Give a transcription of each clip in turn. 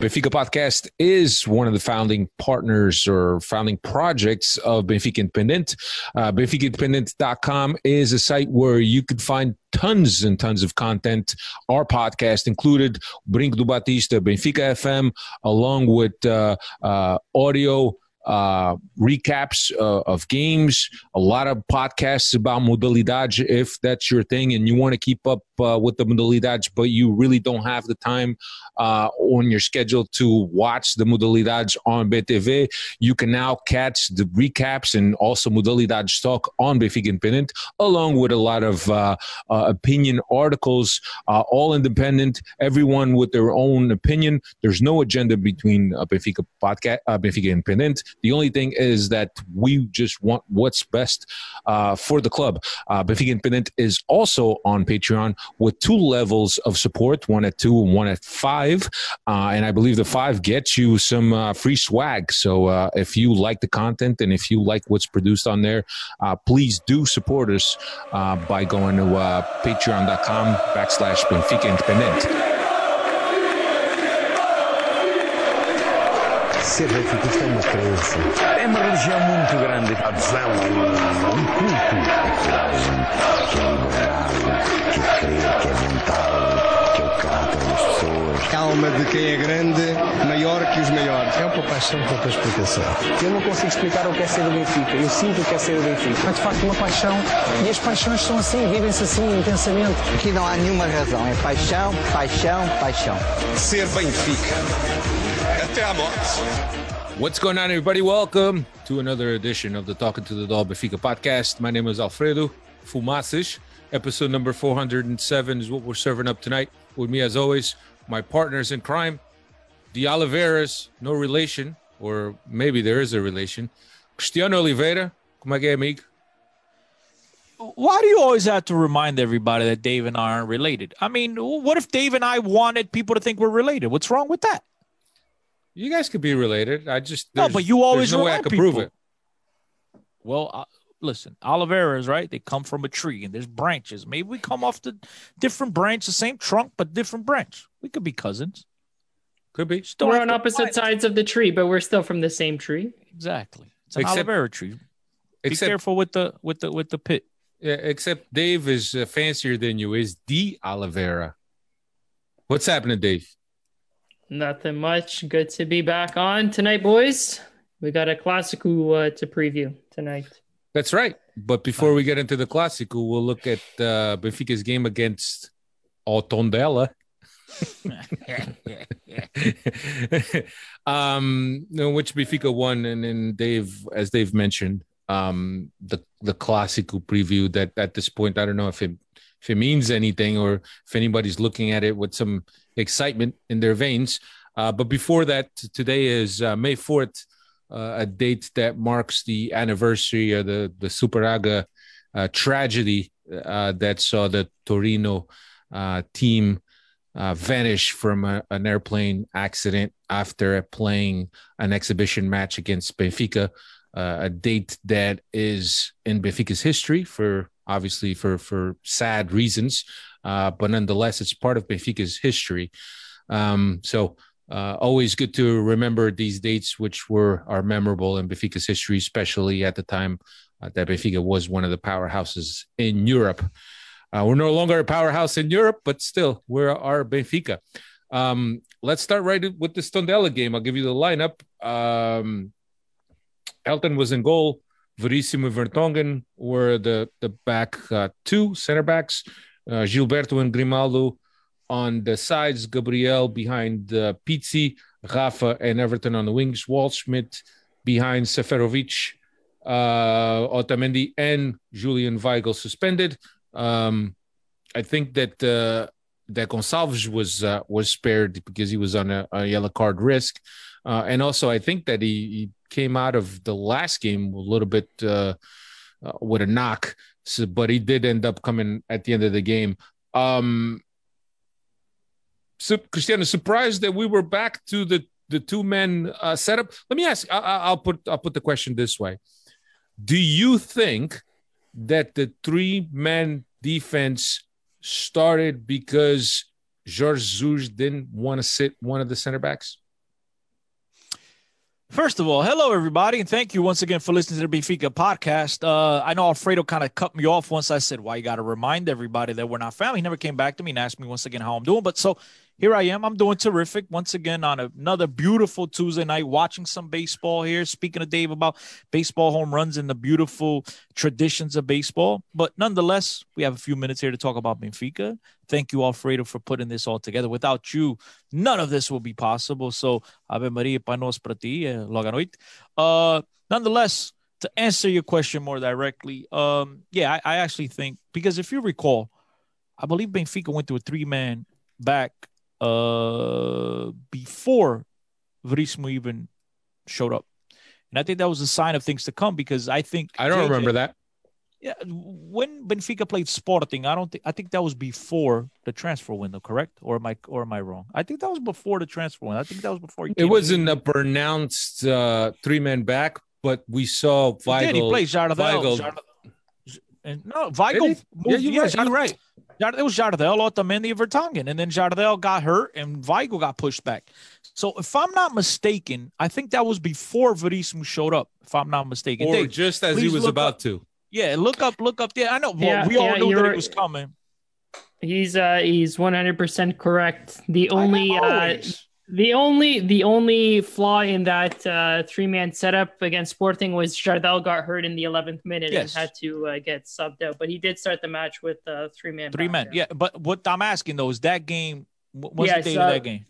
Benfica Podcast is one of the founding partners or founding projects of Benfica Independent. Uh, BenficaIndependent.com is a site where you could find tons and tons of content, our podcast included, Brinco do Batista, Benfica FM, along with uh, uh, audio uh, recaps uh, of games, a lot of podcasts about modalidade, if that's your thing, and you want to keep up uh, with the modalidades, but you really don't have the time uh, on your schedule to watch the modalidades on BTV, you can now catch the recaps and also modalidades talk on Benfica Independent, along with a lot of uh, uh, opinion articles, all independent, everyone with their own opinion. There's no agenda between Benfica podcast, Benfica Independent. The only thing is that we just want what's best for the club. Benfica Independent is also on Patreon with two levels of support, one at two and one at five. Uh, and I believe the five gets you some uh, free swag. So uh, if you like the content and if you like what's produced on there, uh, please do support us uh, by going to uh, patreon.com backslash Benfica Independent. Ser benfiquista é uma crença. É uma religião muito grande. A adesão, um, um culto. Que é a liberdade, que é crer, que é vontade, que é o caráter das pessoas. Calma de quem é grande, maior que os maiores. É uma paixão com outra explicação. Eu não consigo explicar o que é ser do Benfica. Eu sinto o que é ser do Benfica. É de facto uma paixão e as paixões são assim, vivem-se assim intensamente. Aqui não há nenhuma razão. É paixão, paixão, paixão. Ser Benfica. Até. What's going on, everybody? Welcome to another edition of the Talking to the Doll Benfica podcast. My name is Alfredo Fumacic. Episode number 407 is what we're serving up tonight. With me, as always, my partners in crime, the Oliveras, no relation, or maybe there is a relation. Cristiano Oliveira, como é que é, amigo? Why do you always have to remind everybody that Dave and I aren't related? I mean, what if Dave and I wanted people to think we're related? What's wrong with that? You guys could be related. I just no, but you always no way I remind could people. prove it. Well, uh, listen, Oliveras, right? They come from a tree and there's branches. Maybe we come off the different branch, the same trunk, but different branch. We could be cousins. Could be. Just don't we're on opposite remind- sides of the tree, but we're still from the same tree. Exactly. It's an Except- Olivera tree. Be Except, careful with the with the with the pit. yeah, except Dave is uh, fancier than you. Is the Oliveira? What's happening, Dave? Nothing much. Good to be back on tonight, boys. We got a classical uh, to preview tonight. That's right. But before we get into the Clásico, we'll look at uh, Benfica's game against Altondela. um, which Benfica won, and then Dave, as Dave mentioned, um, the the Clásico preview. That at this point, I don't know if it if it means anything or if anybody's looking at it with some excitement in their veins. Uh, but before that, today is uh, May fourth, uh, a date that marks the anniversary of the the Superga uh, tragedy uh, that saw the Torino uh, team vanish from a, an airplane accident after playing an exhibition match against Benfica. A date that is in Benfica's history for obviously for for sad reasons, uh, but nonetheless, it's part of Benfica's history. Um, so uh, always good to remember these dates, which were are memorable in Benfica's history, especially at the time uh, that Benfica was one of the powerhouses in Europe. Uh, we're no longer a powerhouse in Europe, but still, we're our Benfica. Um, let's start right with the Stondela game. I'll give you the lineup. Um, Helton was in goal. Verissimo and Vertonghen were the the back uh, two center backs. Uh, Gilberto and Grimaldo on the sides. Gabriel behind uh, Pizzi, Rafa and Everton on the wings. Waldschmidt behind Seferovic, uh, Otamendi and Julian Weigl suspended. Um, I think that uh, that Gonçalves was uh, was spared because he was on a, a yellow card risk, uh, and also I think that he, he came out of the last game a little bit uh, uh, with a knock, so, but he did end up coming at the end of the game. Um, so Cristiano, surprised that we were back to the the two men uh, setup. Let me ask. I, I- I'll put I'll put the question this way: Do you think that the three man defense started because George didn't want to sit one of the center backs? First of all, hello everybody, and thank you once again for listening to the Benfica podcast. Uh, I know Alfredo kind of cut me off once I said, "Why you got to remind everybody that we're not family." He never came back to me and asked me once again how I'm doing. But so here I am. I'm doing terrific once again on another beautiful Tuesday night, watching some baseball here. Speaking to Dave about baseball home runs and the beautiful traditions of baseball. But nonetheless, we have a few minutes here to talk about Benfica. Thank you, Alfredo, for putting this all together. Without you, none of this will be possible. So, Ave Maria, panos para ti, eh, noite. Uh, nonetheless, to answer your question more directly, um, yeah, I, I actually think because if you recall, I believe Benfica went to a three-man back uh, before Veríssimo even showed up. And I think that was a sign of things to come because I think I don't JJ remember that. Yeah, when Benfica played Sporting, I don't think I think that was before the transfer window, correct? Or am I or am I wrong? I think that was before the transfer window. I think that was before It wasn't a pronounced uh, three man back, but we saw He did. He played Jardel. Weigl- Jardel- and no, Weigl. Did? Yeah, you're yeah, right, you're right. Jardel- it was Jardel, Otamendi, and Vertonghen, and then Jardel got hurt, and Weigl got pushed back. So, if I'm not mistaken, I think that was before Veríssimo showed up. If I'm not mistaken, Or Dave, just as he was about up- to. Yeah, look up, look up. Yeah, I know. Well, Yeah, we all yeah, knew that it was coming. He's uh he's 100% correct. The only uh always. The only the only flaw in that uh three man setup against Sporting was Jardel got hurt in the 11th minute Yes. and had to uh, get subbed out, but he did start the match with uh three man three men. Yeah, but what I'm asking though is that game. wh- What's Yes, the date uh, of that game?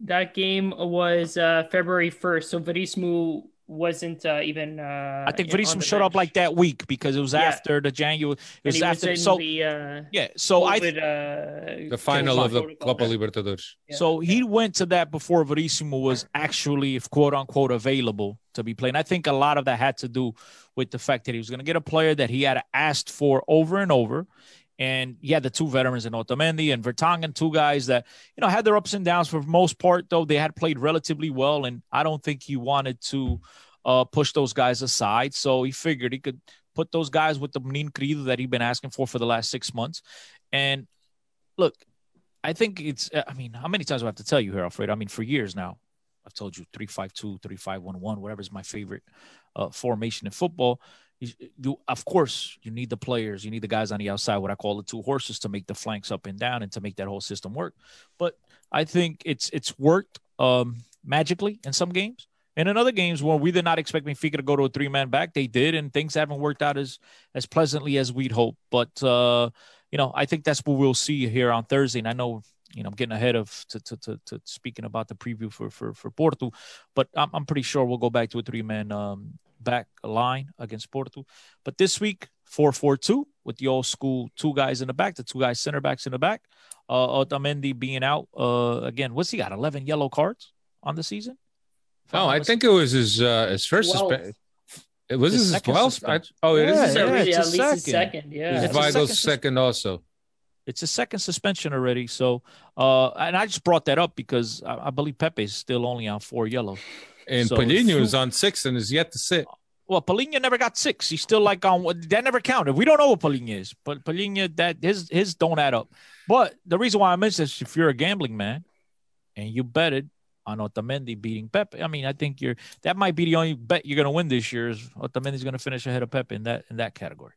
That game was uh February 1st, so Veríssimo wasn't uh, even uh I think in- on Veríssimo showed up like that week because it was Yeah. after the January. It was he was after. in so the uh yeah, so I COVID, uh, The final of the protocol. Copa Libertadores. Yeah. So he went to that before Verissimo was actually, if quote unquote, available to be playing. I think a lot of that had to do with the fact that he was going to get a player that he had asked for over and over. And yeah, the two veterans in Otamendi and Vertonghen, two guys that, you know, had their ups and downs for most part, though they had played relatively well. And I don't think he wanted to uh, push those guys aside. So he figured he could put those guys with the Menin Credo that he'd been asking for for the last six months. And look, I think it's, I mean, how many times do I have to tell you here, Alfredo? I mean, for years now, I've told you 352, 3511, whatever is my favorite uh, formation in football. You, of course, you need the players, you need the guys on the outside, what I call the two horses, to make the flanks up and down and to make that whole system work. But I think it's it's worked um, magically in some games. And in other games where we did not expect Benfica to go to a three man back, they did, and things haven't worked out as as pleasantly as we'd hope. But uh, you know, I think that's what we'll see here on Thursday. And I know, you know, I'm getting ahead of to to, to, to speaking about the preview for for for Porto, but I'm I'm pretty sure we'll go back to a three man um, back line against Porto. But this week, four four two with the old school two guys in the back, the two guys center backs in the back. Uh, Otamendi being out uh, again. What's he got? Eleven yellow cards on the season. Oh, I mistaken. think it was his uh, his first Twelve. suspension. It was His his second twelfth. suspension. Oh, it is. Yeah, his yeah, second. it's yeah, a at least his second. second. Yeah. It's It's a Weigl's second second also. It's a second suspension already. So, uh, and I just brought that up because I, I believe Pepe is still only on four yellow. And So Palhinha is on six and is yet to sit. Well, Palhinha never got six. He's still like on that never counted. We don't know what Palhinha is, but Palhinha that his his don't add up. But the reason why I mention this, if you're a gambling man and you betted on Otamendi beating Pepe, I mean, I think you're that might be the only bet you're going to win this year is Otamendi's going to finish ahead of Pepe in that in that category.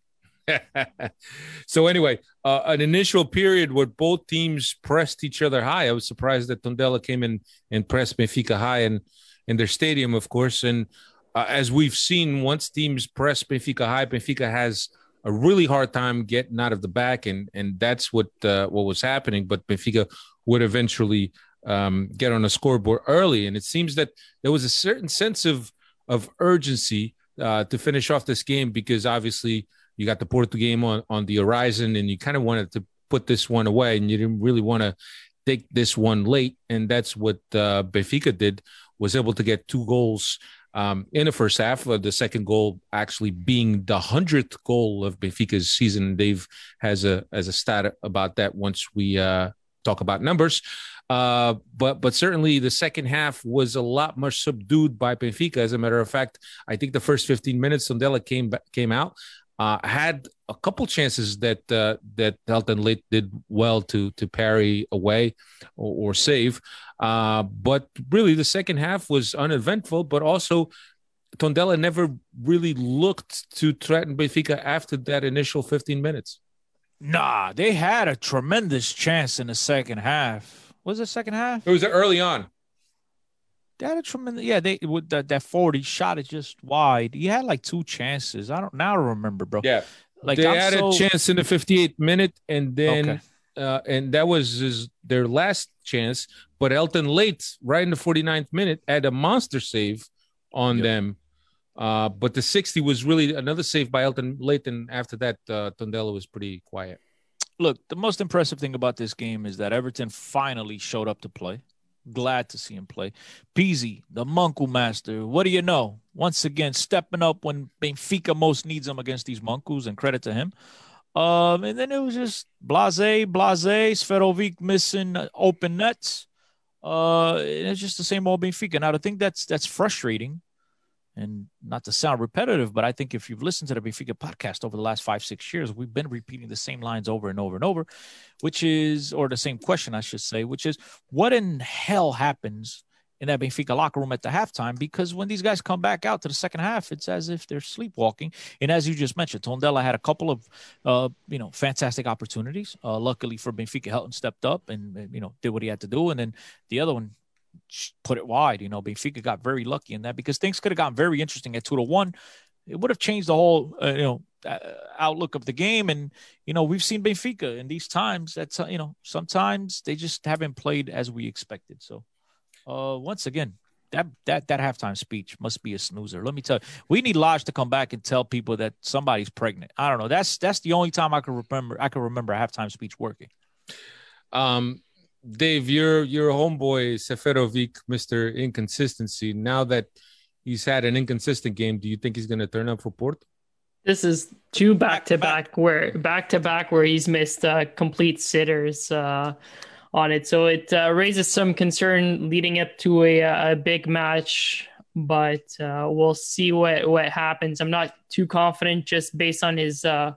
so anyway, uh, an initial period where both teams pressed each other high. I was surprised that Tondela came in and pressed Benfica high in, in their stadium, of course. And uh, as we've seen, once teams press Benfica high, Benfica has a really hard time getting out of the back, and and that's what uh, what was happening. But Benfica would eventually um, get on the scoreboard early, and it seems that there was a certain sense of of urgency uh, to finish off this game because obviously you got the Porto game on, on the horizon and you kind of wanted to put this one away and you didn't really want to take this one late. And that's what uh, Benfica did, was able to get two goals um, in the first half. Uh, the second goal actually being the hundredth goal of Benfica's season. Dave has a as a stat about that once we uh, talk about numbers. Uh, but but certainly the second half was a lot more subdued by Benfica. As a matter of fact, I think the first 15 minutes, Tondela came came out. Uh, had a couple chances that uh, that Helton Leite did well to to parry away or, or save, uh, but really the second half was uneventful. But also, Tondela never really looked to threaten Benfica after that initial 15 minutes. Nah, they had a tremendous chance in the second half. Was it second half? It was early on. They had a tremendous. Yeah, they with that that forty shot it just wide. He had like two chances. I don't now remember, bro. Yeah, like they I'm had so- a chance in the 58th minute, and then Okay. uh, and that was his, their last chance. But Helton Leite, right in the 49th minute, had a monster save on them. Uh, but the 60 was really another save by Helton Leite, and after that, uh, Tondela was pretty quiet. Look, the most impressive thing about this game is that Everton finally showed up to play. Glad to see him play. Pizzi, the Monku master. What do you know? Once again, stepping up when Benfica most needs him against these Monkus, and credit to him. Um, and then it was just blase, blase, Seferovic missing open nets. Uh, it's just the same old Benfica. Now, I think that's that's frustrating, and not to sound repetitive, but I think if you've listened to the Benfica podcast over the last five, six years, we've been repeating the same lines over and over and over, which is, or the same question, I should say, which is, what in hell happens in that Benfica locker room at the halftime? Because when these guys come back out to the second half, it's as if they're sleepwalking. And as you just mentioned, Tondela had a couple of, uh, you know, fantastic opportunities. Uh, luckily for Benfica, Helton stepped up and, and, you know, did what he had to do. And then the other one, put it wide. You know, Benfica got very lucky in that because things could have gotten very interesting at two to one. It would have changed the whole, uh, you know, uh, outlook of the game. And you know, we've seen Benfica in these times. That's uh, you know, sometimes they just haven't played as we expected. So, uh, once again. That, that that halftime speech must be a snoozer. Let me tell you, we need Lodge to come back and tell people that somebody's pregnant. I don't know. That's that's the only time I can remember. I can remember a halftime speech working. Um, Dave, your your homeboy Seferovic, Mister Inconsistency. Now that he's had an inconsistent game, do you think he's going to turn up for Porto? This is two back to back where back to back where he's missed uh, complete sitters uh, on it. So it uh, raises some concern leading up to a, a big match, but uh, we'll see what what happens. I'm not too confident just based on his uh,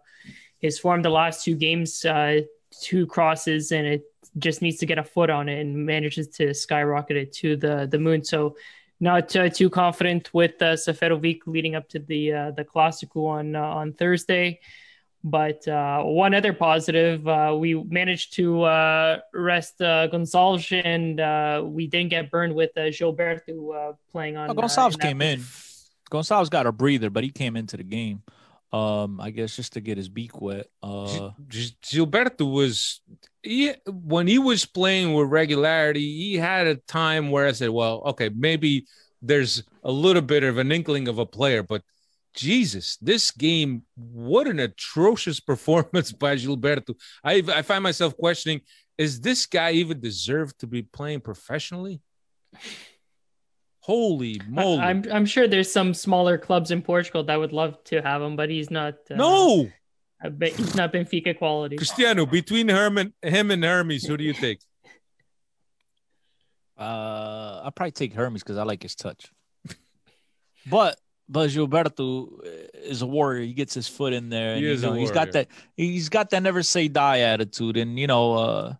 his form the last two games, uh, two crosses, and it just needs to get a foot on it and manages to skyrocket it to the the moon. So not uh, too confident with uh, Seferovic leading up to the uh, the Classico on uh, on Thursday. But uh, one other positive, uh, we managed to uh, rest uh, and uh, we didn't get burned with uh, Gilberto uh, playing on. Oh, that came in. Gonçalves got a breather, but he came into the game. Um, I guess just to get his beak wet. Uh, G- Gilberto was he, when he was playing with regularity, he had a time where I said, "Well, okay, maybe there's a little bit of an inkling of a player," but Jesus, this game, what an atrocious performance by Gilberto. I I find myself questioning: Is this guy even deserve to be playing professionally? Holy moly! I'm I'm sure there's some smaller clubs in Portugal that would love to have him, but he's not. Uh, no, a bit- he's not Benfica quality. Cristiano, between Herman, him and Hermes, who do you take? uh, I'll probably take Hermes because I like his touch. but but Gilberto is a warrior. He gets his foot in there. And, He you is a know, he's got that. He's got that never say die attitude, and you know, uh,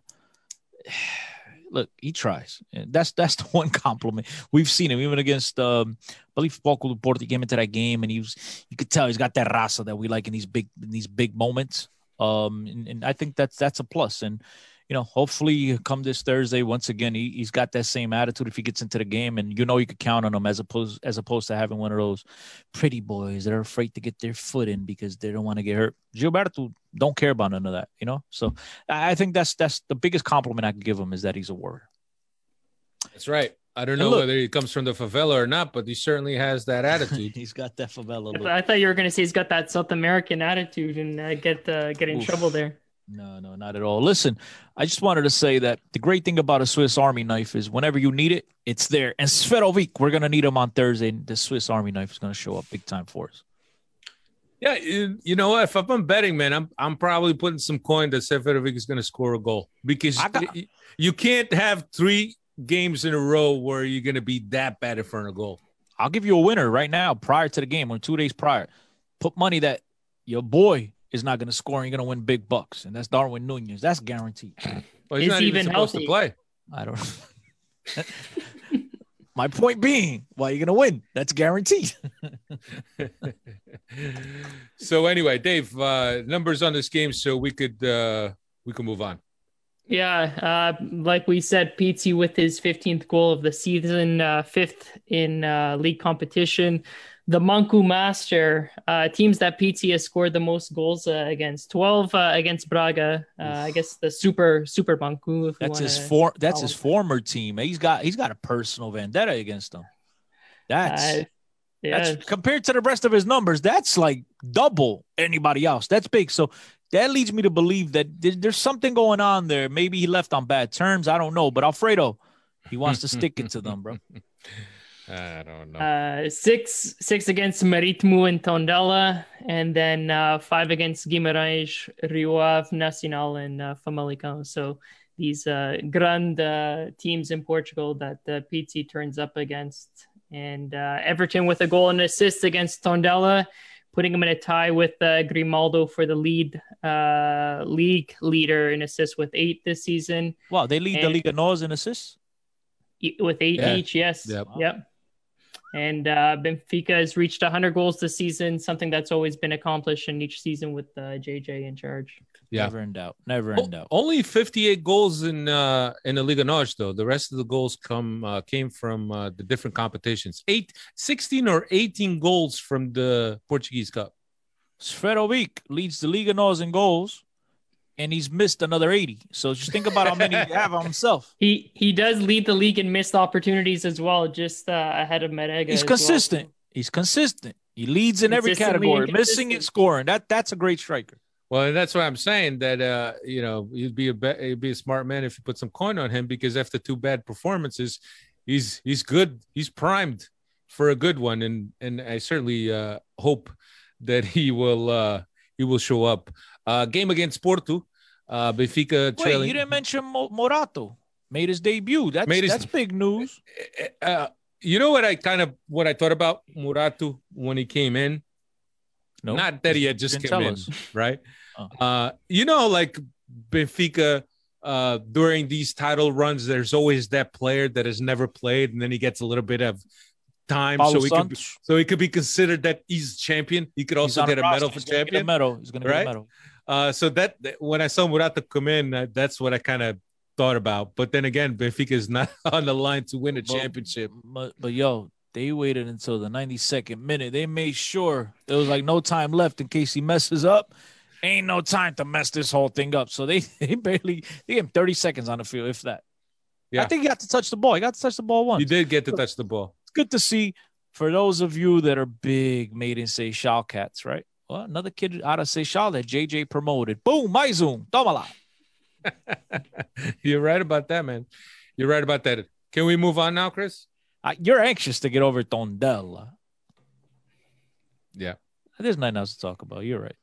look, he tries. That's that's the one compliment we've seen him even against. Um, I believe Paco Porto came into that game, and he was. You could tell he's got that raza that we like in these big in these big moments. Um, and, and I think that's that's a plus. And you know, hopefully, come this Thursday, once again, he, he's got that same attitude if he gets into the game, and you know you could count on him as opposed as opposed to having one of those pretty boys that are afraid to get their foot in because they don't want to get hurt. Gilberto don't care about none of that, you know. So I I think that's that's the biggest compliment I can give him is that he's a warrior. That's right. I don't know look- whether he comes from the favela or not, but he certainly has that attitude. he's got that favela I, look. I thought you were going to say he's got that South American attitude and uh, get uh, get in Oof. trouble there. No, no, not at all. Listen, I just wanted to say that the great thing about a Swiss Army knife is whenever you need it, it's there. And Seferovic, we're gonna need him on Thursday. And the Swiss Army knife is gonna show up big time for us. Yeah, you, you know, if I'm betting, man, I'm I'm probably putting some coin that Seferovic is going to score a goal because got- y- you can't have three games in a row where you're going to be that bad in front of a goal. I'll give you a winner right now prior to the game or two days prior. Put money that your boy is not going to score and you're going to win big bucks. And that's Darwin Nunez. That's guaranteed. Well, he's Is not he even even supposed healthy? to play. I don't My point being, why are you going to win? That's guaranteed. so anyway, Dave, uh, numbers on this game, so we could uh, we can move on. Yeah, uh, like we said, Pizzi with his 15th goal of the season, uh, fifth in uh, league competition. The Manku Master uh, teams that Pizzi has scored the most goals uh, against 12 uh, against Braga. Uh, I guess the super super Manku. If That's his wanna for that's his him. former team. He's got he's got a personal vendetta against them. That's Uh, yeah, That's compared to the rest of his numbers, that's like double anybody else. That's big. So that leads me to believe that there- there's something going on there. Maybe he left on bad terms. I don't know. But Alfredo, he wants to stick it to them, bro. I don't know. uh, six six against Maritimo and Tondela, and then uh, five against Guimarães, Rio Ave, Nacional, and uh, Famalicão. So these uh, grand uh, teams in Portugal that uh, Pizzi turns up against, and uh, Everton with a goal and assist against Tondela, putting him in a tie with uh, Grimaldo for the lead uh, league leader in assists with eight this season. Wow, they lead the And- Liga Nos in assists. With eight Yeah. each. Yes. Yep. Yep. And uh, Benfica has reached 100 goals this season, something that's always been accomplished in each season with uh, JJ in charge. Yeah. Never in doubt. Never in O- doubt. only 58 goals in uh in the Liga Nos though. The rest of the goals come uh, came from uh, the different competitions. Eight, 16 or 18 goals from the Portuguese Cup. Seferovic leads the Liga Nos in goals, and he's missed another 80. So just think about how many he have on himself. He he does lead the league in missed opportunities as well, just uh, ahead of Marega. He's as well. consistent. He's consistent. He leads in every category, missing inconsistent. and scoring. That that's a great striker. Well, and that's why I'm saying that uh, you know you'd be a be- you'd be a smart man if you put some coin on him because after two bad performances, he's he's good. He's primed for a good one, and and I certainly uh, hope that he will uh, he will show up. Uh, game against Porto, uh, Benfica Wait, trailing. you didn't mention Mo- Morato. Made his debut. That's his- that's big news. uh, you know what I kind of what I thought about Morato when he came in. No, Not that he had just come in, us. right? Oh. Uh, you know, like Benfica uh, during these title runs, there's always that player that has never played, and then he gets a little bit of time, Paulo so he could be, so he could be considered that he's champion. He could also get the a medal for He's a champion. medal. He's gonna get a medal. Uh, so that when I saw Morato come in, uh, that's what I kind of thought about. But then again, Benfica is not on the line to win a But- championship. But, but yo, they waited until the 92nd minute. They made sure there was like no time left in case he messes up. Ain't no time to mess this whole thing up. So they they barely they gave him 30 seconds on the field, if that. Yeah. I think he got to touch the ball. He got to touch the ball once. You did get to touch the ball. It's good to see for those of you that are big made in Seixal cats, right? Well, another kid out of Seixal that JJ promoted. Boom, my zoom. Tomala. You're right about that, man. You're right about that. Can we move on now, Chris? Uh, you're anxious to get over Tondela. Yeah. There's nothing else to talk about. You're right.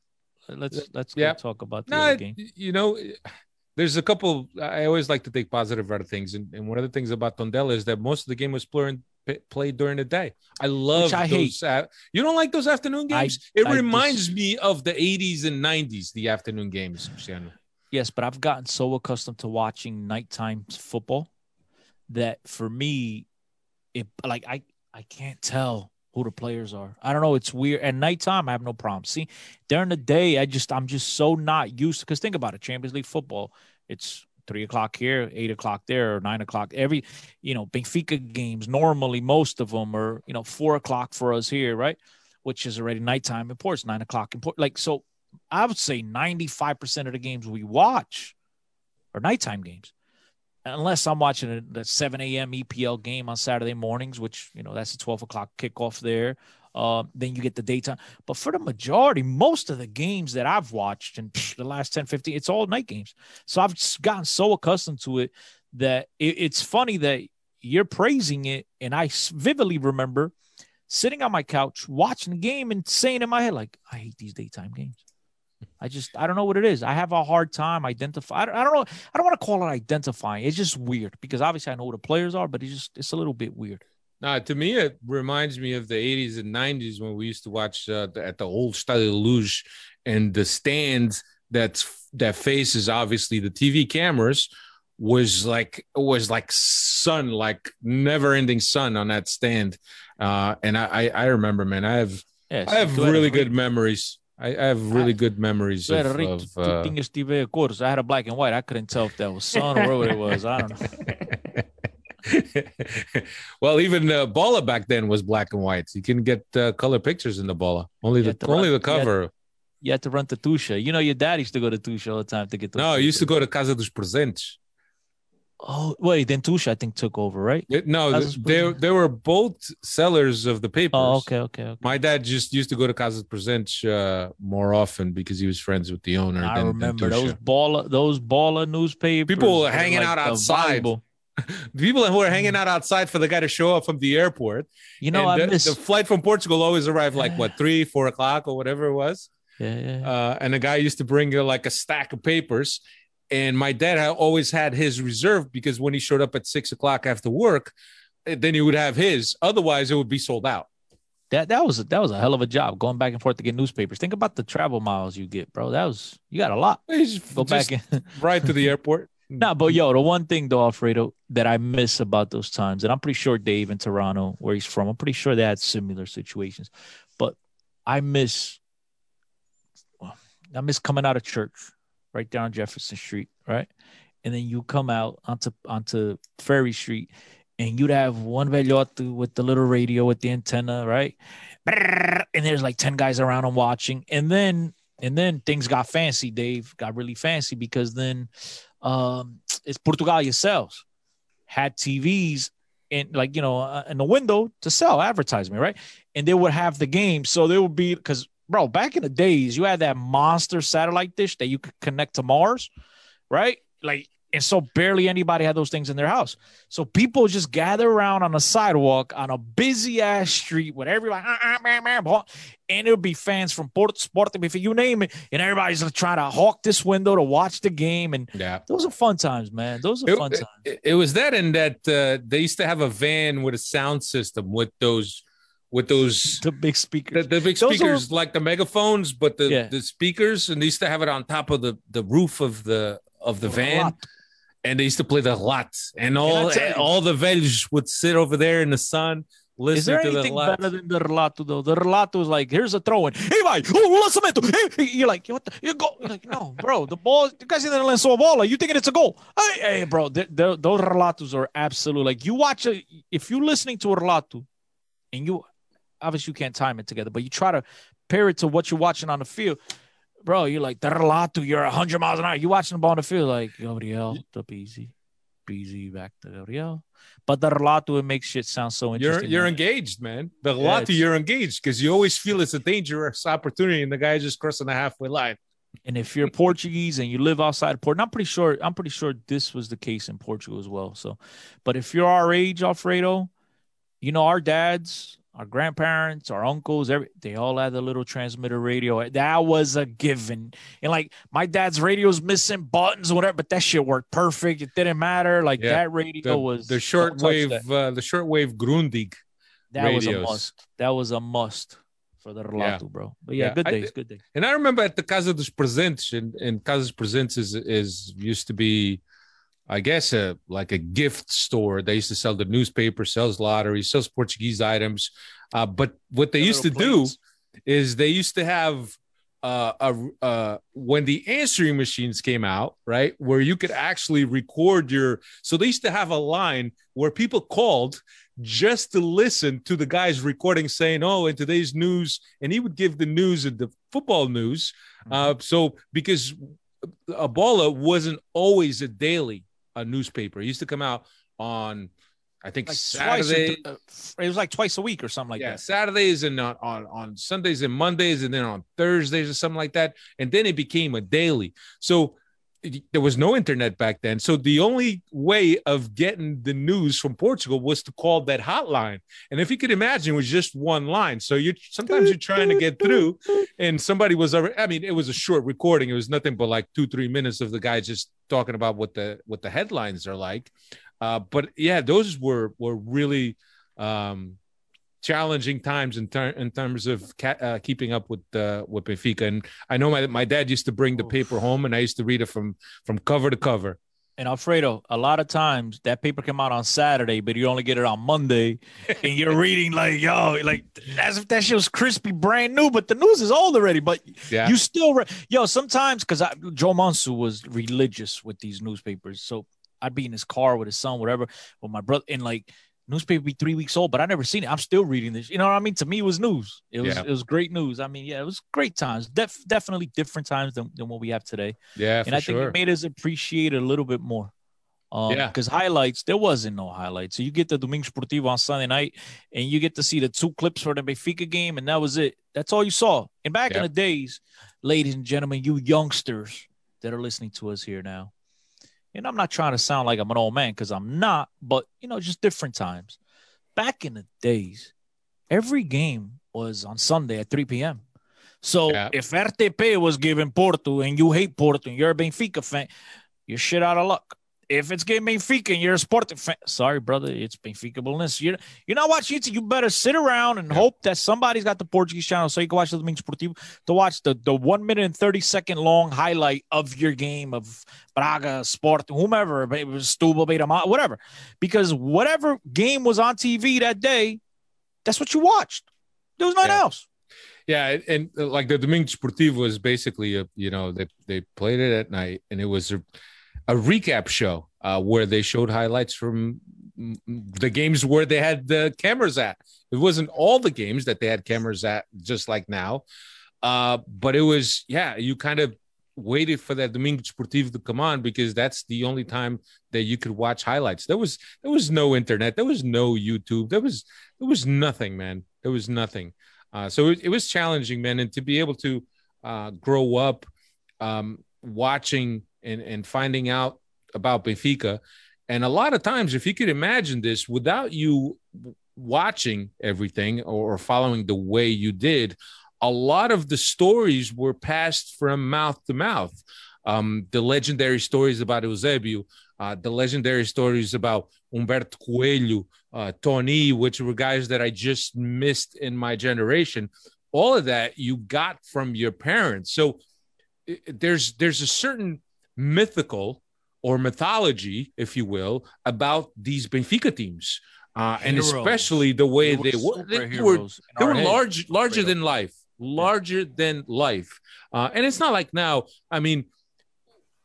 Let's let's Yeah. go talk about the No, game. you know, there's a couple. I always like to take positive out of things, and, and one of the things about Tondela is that most of the game was playing, played during the day. I love I those. you don't like those afternoon I- games? it I reminds me of the 80s and 90s, the afternoon games, Luciano. Yes, but I've gotten so accustomed to watching nighttime football that for me, it like I I can't tell who the players are. I don't know. It's weird. At nighttime, I have no problem. See, during the day, I just I'm just so not used to. Because think about it, Champions League football. It's three o'clock here, eight o'clock there, or nine o'clock. Every you know Benfica games normally most of them are you know four o'clock for us here, right? Which is already nighttime in Ports, nine o'clock in Port. Like so, I would say 95% of the games we watch are nighttime games. Unless I'm watching a, the 7 a.m. EPL game on Saturday mornings, which, you know, that's a 12 o'clock kickoff there. Uh, then you get the daytime. But for the majority, most of the games that I've watched in the last 10, 15, it's all night games. So I've gotten so accustomed to it that it, it's funny that you're praising it. And I vividly remember sitting on my couch watching the game and saying in my head, like, I hate these daytime games. I just I don't know what it is. I have a hard time identifying. I don't, I don't know. I don't want to call it identifying. It's just weird because obviously I know who the players are, but it's just it's a little bit weird. No, to me, it reminds me of the 80s and 90s when we used to watch uh, the, at the old Stade Luge and the stand that's that faces obviously the TV cameras was like was like sun, like never ending sun on that stand. Uh, and I, I I remember, man, I have Yes, I have really good memories. I, I have really good memories of, eras of uh. I had a black and white. I couldn't tell if that was sun or what it was. I don't know. well, even uh, Bola back then was black and white. You can get uh, color pictures in the Bola. Only You the only run- the you had- cover. You had to run to Tusha. You know, your dad used to go to Tusha all the time to get those. No, I used to go to Casa dos Presentes. Oh, wait. Then Tusha, I think, took over, right? It- no, Casa they they were both sellers of the papers. Oh, okay, okay, okay. My dad just used to go to Casa dos Presentes uh, more often because he was friends with the owner. I than, remember than those baller, those baller newspapers. People were hanging like out outside. People who were hanging out outside for the guy to show up from the airport. You know, And I the, miss. the flight from Portugal always arrived like what three, four o'clock or whatever it was. yeah, yeah, uh, and the guy used to bring uh, like a stack of papers. And my dad had always had his reserved because when he showed up at six o'clock after work, eh, then he would have his. Otherwise, it would be sold out. that that was that was a hell of a job going back and forth to get newspapers. Think about the travel miles you get, bro. That was you got a lot. Just- Go back and right to the airport. Nah, but yo, the one thing though, Alfredo, that I miss about those times, and I'm pretty sure Dave in Toronto, where he's from, I'm pretty sure they had similar situations. But I miss I miss coming out of church right down Jefferson Street, right? And then you come out onto onto Ferry Street and you'd have one velhote with the little radio with the antenna, right? And there's like 10 guys around him watching. And then and then things got fancy, Dave. Got really fancy because then um it's Portugal yourselves had TVs in like you know uh, in the window to sell advertisement, right? And they would have the game, so there would be because bro, back in the days, you had that monster satellite dish that you could connect to Mars, right? Like, and so barely anybody had those things in their house. So people just gather around on a sidewalk on a busy ass street with everybody, "Ah, ah, man, man," blah," and it would be fans from Port Sport, if you name it, and everybody's trying to hawk this window to watch the game. And Yeah. those are fun times, man. Those are It, fun times. it- it was that and that uh, they used to have a van with a sound system with those with those The big speakers. the big Those are- speakers like the megaphones, but the, Yeah. the speakers, and they used to have it on top of the, the roof of the of the van. Lot. And they used to play the lot, and all you- all the velhos would sit over there in the sun Is listening there to the anything lot. better than the relato though? The relato is like, here's a throw in. Hey, vai, oh, lançamento. Hey, you're like, what the? You go. You're like, no, bro, the ball. You guys didn't lançou a bola. You thinking it's a goal? Hey, hey bro, the, the, those relatos are absolute. Like you watch a, if you're listening to a relato, and you obviously you can't time it together, but you try to pair it to what you're watching on the field. Bro, you're like the relato. You're hundred miles an hour. You watching the ball on the field, like Gabriel, up easy, easy back to Gabriel. But the relato, it makes shit sound so You're interesting. you're engaged, man. The Yeah, you're engaged because you always feel it's a dangerous opportunity, and the guy just crossing the halfway line. And if you're Portuguese and you live outside of Port, I'm pretty sure I'm pretty sure this was the case in Portugal as well. So, but if you're our age, Alfredo, you know our dads, our grandparents, our uncles, every they all had the little transmitter radio. That was a given. And like my dad's radio's missing buttons, whatever, but that shit worked perfect. It didn't matter. Like Yeah. that radio The, was the don't short wave, That, uh, the shortwave Grundig. That was a must. That was a must for the relato, bro. But yeah, Yeah, good I- days, good days. And I remember at the Casa dos Presentes, and, and Casa dos Presentes is, is used to be, I guess, a like a gift store. They used to sell the newspaper, sells lottery, sells Portuguese items. Uh, but what they The used to little do is they used to have uh, a uh, when the answering machines came out, right, where you could actually record your. So they used to have a line where people called just to listen to the guys recording, saying, "Oh, in today's news," and he would give the news and the football news. Uh, so because A Bola wasn't always a daily a newspaper, it used to come out on. I think Like Saturday, th- uh, it was like twice a week or something like yeah, that. Saturdays and on, on on Sundays and Mondays, and then on Thursdays or something like that. And then it became a daily. So there was no internet back then. So the only way of getting the news from Portugal was to call that hotline. And if you could imagine, it was just one line. So you sometimes you're trying to get through, and somebody was. I mean, it was a short recording. It was nothing but like two three minutes of the guy just talking about what the what the headlines are like. Uh, but yeah, those were were really um, challenging times in, ter- in terms of ca- uh, keeping up with uh, with Benfica. And I know my my dad used to bring the paper home, and I used to read it from from cover to cover. And Alfredo, a lot of times that paper came out on Saturday, but you only get it on Monday, and you're reading like, yo, like as if that shit was crispy, brand new, but the news is old already. But Yeah. you still, re- yo, sometimes because Joe Monsu was religious with these newspapers, so I'd be in his car with his son, whatever, with my brother, and like newspaper be three weeks old, but I never seen it. I'm still reading this. You know what I mean? To me, it was news. It was Yeah. it was great news. I mean, yeah, it was great times. Def- definitely different times than, than what we have today Yeah, and I think sure. it made us appreciate it a little bit more. Um, Yeah. because highlights there wasn't no highlights. So you get the Domingo Sportivo on Sunday night, and you get to see the two clips for the Benfica game, and that was it. That's all you saw. And back in the days, ladies and gentlemen, you youngsters that are listening to us here now, and I'm not trying to sound like I'm an old man because I'm not, but you know, just different times. Back in the days, every game was on Sunday at 3 p.m. So Yeah. if RTP was giving Porto and you hate Porto and you're a Benfica fan, you're shit out of luck. If it's giving Benfica and you're a Sporting fan, sorry, brother, it's Benfica-bulness. You're, you're not watching it. You better sit around and hope that somebody's got the Portuguese channel so you can watch the Domingo Sportivo to watch the, the one minute and 30 second long highlight of your game of Braga, Sport, whomever, it was Stubble, Beira, whatever. Because whatever game was on TV that day, that's what you watched. There was nothing Yeah. else. Yeah, and, and like the Domingo Sportivo was basically a you know they they played it at night, and it was a, a recap show uh, where they showed highlights from the games where they had the cameras at. It wasn't all the games that they had cameras at, just like now, uh, but it was yeah. You kind of waited for that Domingo Sportivo to come on because that's the only time that you could watch highlights. There was there was no internet, there was no YouTube, there was there was nothing, man. There was nothing. Uh, so it, it was challenging, man, and to be able to uh, grow up um, watching and, and finding out about Benfica, and a lot of times, if you could imagine this, without you watching everything or, following the way you did, a lot of the stories were passed from mouth to mouth. Um, the legendary stories about Eusebio, uh, the legendary stories about Humberto Coelho, uh, Toni, which were guys that I just missed in my generation. All of that you got from your parents. So there's there's a certain mythical or mythology, if you will, about these Benfica teams, uh, and especially the way They they were were. They were, they were large, larger than life, larger than life. Uh, and it's not like now. I mean,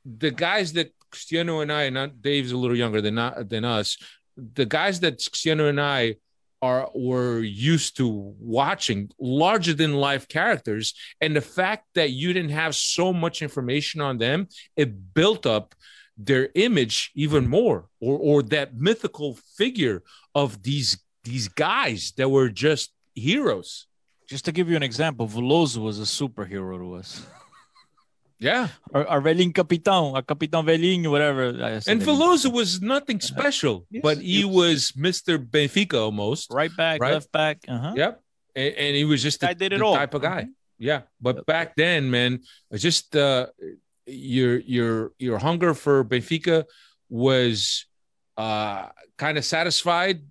the guys that Cristiano and I, not Dave's a little younger than than us. The guys that Cristiano and I are were used to watching larger than life characters, and the fact that you didn't have so much information on them, it built up their image even more, or or that mythical figure of these these guys that were just heroes. Just to give you an example, Veloso was a superhero to us. Yeah, Our, our Velhinho Capitão, our Capitão Velhinho, whatever. And Velhinho. Veloso was nothing special, Yes, but he he was Mr. Benfica almost. right back, Right. left back. Uh-huh. Yep. And, and he was just the, did it the all. type of guy. Mhm. Yeah. But back then, man, it's just uh your your your hunger for Benfica was uh kind of satisfied,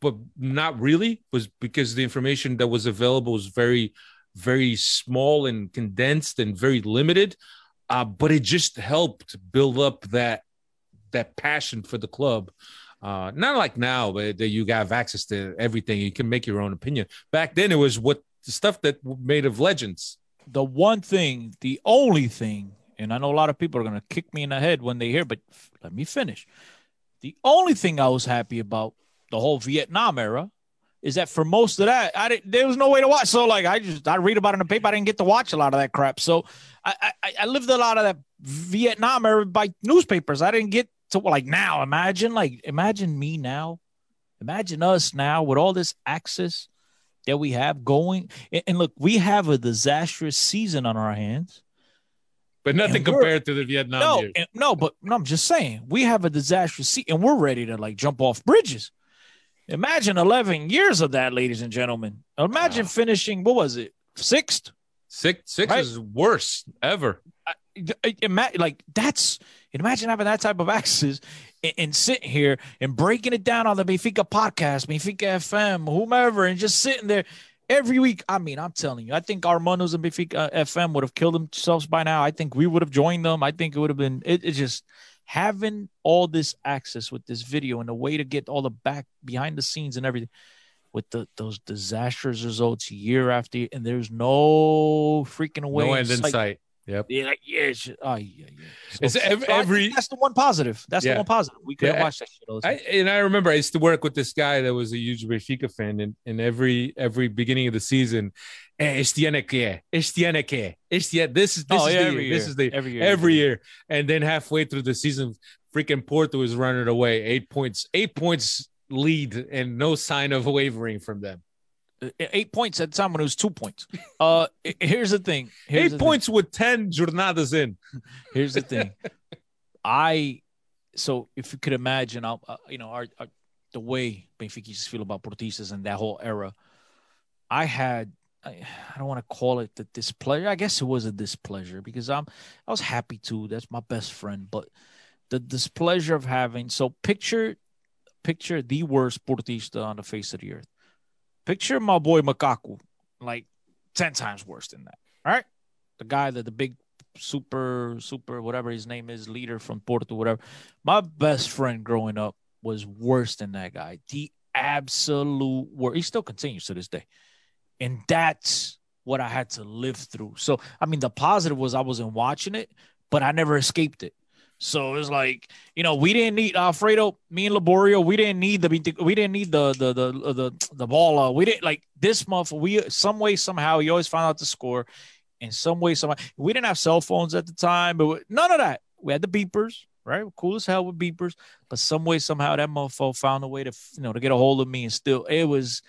but not really, was because the information that was available was very, very small and condensed and very limited. Uh, but it just helped build up that that passion for the club. Uh, not like now that you have access to everything. You can make your own opinion. Back then, it was what the stuff that made of legends. The one thing, the only thing, and I know a lot of people are going to kick me in the head when they hear, but let me finish. The only thing I was happy about the whole Vietnam era is that for most of that, I didn't, there was no way to watch. So like I just I read about it in the paper. I didn't get to watch a lot of that crap. So I I, I lived a lot of that Vietnam era by newspapers. I didn't get to like now. Imagine like imagine me now. Imagine us now with all this access that we have going. And, and look, we have a disastrous season on our hands. But nothing compared to the Vietnam no, and- no, but no, I'm just saying we have a disastrous season, and we're ready to like jump off bridges. Imagine 11 years of that, ladies and gentlemen. Imagine Wow. finishing what was it, sixth? Six six Right. is worse ever. Imagine like that's imagine having that type of access and, and sitting here and breaking it down on the Benfica podcast, Benfica FM, whomever, and just sitting there every week. I mean, I'm telling you, I think Armando's and Benfica FM would have killed themselves by now. I think we would have joined them. I think it would have been. It, it just having all this access with this video and a way to get all the back behind the scenes and everything with the, those disastrous results year after year, and there's no freaking away. No end in sight. Yep. Yeah, Like, yeah, oh, yeah, yeah. So, It's ev- so every- that's the one positive. That's Yeah. the one positive. We couldn't Yeah. watch that shit all the I, and I remember I used to work with this guy that was a huge Benfica fan, and, and every every beginning of the season, eh, es tiene que, es tiene que, es tiene, this is this Oh, is yeah, the every year, this is the Every year, every year, and then halfway through the season, freaking Porto is running away, eight points, eight points lead, and no sign of wavering from them. Uh, eight points at the time when it was two points. Uh, here's the thing. Here's eight the thing. points with ten jornadas in. Here's the thing. I so if you could imagine, I'll, uh, you know, our, our the way Benfica feel about Portistas and that whole era. I had I, I don't want to call it the displeasure. I guess it was a displeasure because I'm I was happy too. That's my best friend, but the displeasure of having so picture picture the worst Portista on the face of the earth. Picture my boy Makaku, like ten times worse than that. All right, the guy that the big super super whatever his name is leader from Porto whatever. My best friend growing up was worse than that guy. The absolute worst. He still continues to this day, and that's what I had to live through. So I mean, the positive was I wasn't watching it, but I never escaped it. So it's like you know we didn't need Alfredo, me and Laborio. We didn't need the we didn't need the the the the the ball. Uh, we didn't like this month. We some way somehow you always found out the score. In some way somehow we didn't have cell phones at the time, but we- none of that. We had the beepers, right? Cool as hell with beepers, but some way somehow that mofo found a way to you know to get a hold of me and still it was.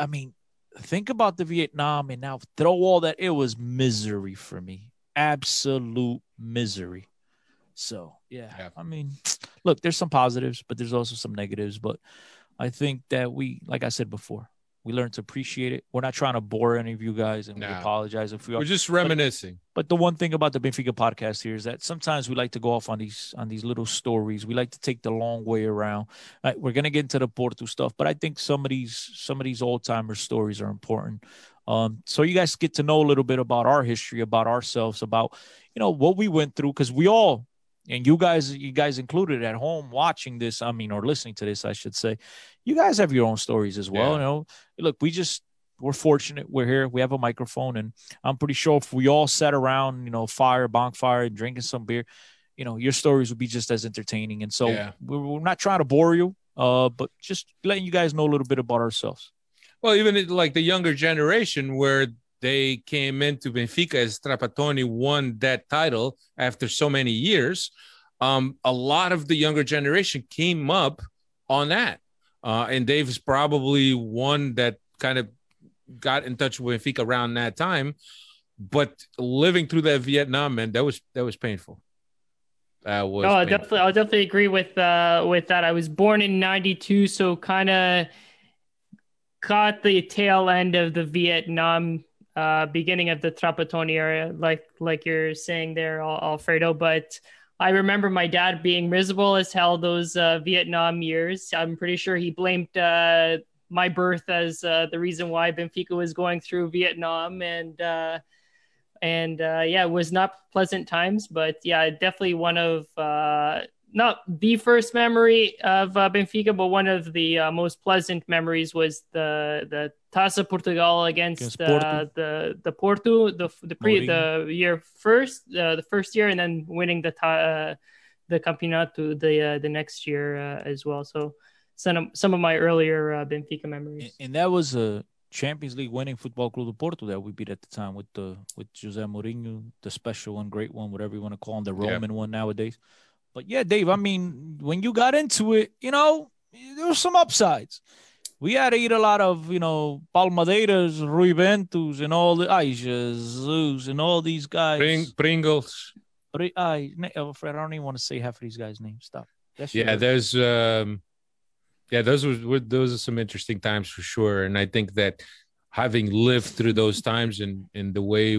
I mean, think about the Vietnam and now throw all that. It was misery for me, absolute misery. So yeah, Yeah. I mean, look, there's some positives, but there's also some negatives. But I think that we, like I said before, we learned to appreciate it. We're not trying to bore any of you guys, and we apologize if we are. We're just reminiscing. But the one thing about the Benfica podcast here is that sometimes we like to go off on these on these little stories. We like to take the long way around. Uh, we're gonna get into the Porto stuff, but I think some of these some of these old timer stories are important. Um, so you guys get to know a little bit about our history, about ourselves, about you know what we went through, because we all and you guys, you guys included at home watching this, I mean, or listening to this, I should say, you guys have your own stories as well. Yeah. You know, look, we just we're fortunate we're here. We have a microphone, and I'm pretty sure if we all sat around, you know, fire, bonfire, and drinking some beer, you know, your stories would be just as entertaining. And so Yeah. we're, we're not trying to bore you, uh, but just letting you guys know a little bit about ourselves. Well, even like the younger generation, where they came into Benfica as Trapattoni won that title after so many years, um, a lot of the younger generation came up on that. Uh, and Dave's probably one that kind of got in touch with Benfica around that time. But living through that Vietnam, man, that was that was painful. That was No, I painful. definitely, I'll definitely agree with uh with that. I was born in '92, so kind of caught the tail end of the Vietnam uh beginning of the Trapattoni era, like like you're saying there, Alfredo. But I remember my dad being miserable as hell those uh, Vietnam years. I'm pretty sure he blamed uh, my birth as uh, the reason why Benfica was going through Vietnam, and uh, and uh, yeah, it was not pleasant times, but yeah, definitely one of not the first memory of uh, Benfica, but one of the uh, most pleasant memories was the the Taça Portugal against, Against uh, the the Porto the the pre the year first uh, the first year, and then winning the ta- uh, the Campeonato the uh, the next year uh, as well. So some of, some of my earlier uh, Benfica memories. And, and that was a Champions League winning Football Club de Porto that we beat at the time with the with Jose Mourinho, the special one, great one, whatever you want to call him, the Yeah. Roman one nowadays. But yeah, Dave, I mean, when you got into it, you know, there were some upsides. We had to eat a lot of, you know, Palmadeiras, Rui Ventus, and all the Jesus, and all these guys. Pring- Pringles. Pri- ay, ne- oh, I don't even want to say half of these guys' names. Stop. That shit yeah there's um yeah those were were- those are some interesting times for sure and i think that having lived through those times and and the way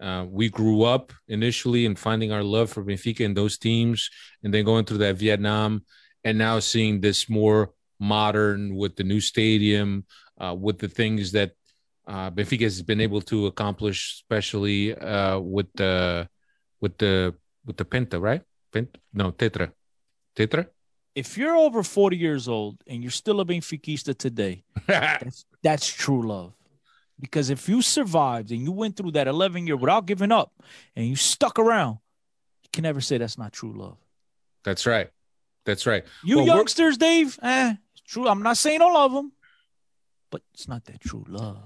Uh, we grew up initially in finding our love for Benfica and those teams, and then going through that Vietnam, and now seeing this more modern with the new stadium, uh, with the things that uh, Benfica has been able to accomplish, especially uh, with the with the with the Penta, right? Penta? No, Tetra, Tetra. If you're over 40 years old and you're still a Benfiquista today, that's, that's true love. Because if you survived and you went through that 11 year without giving up and you stuck around, you can never say that's not true love. That's right. That's right. You Well, youngsters, Dave, eh, it's true. I'm not saying all of them, but it's not that true love.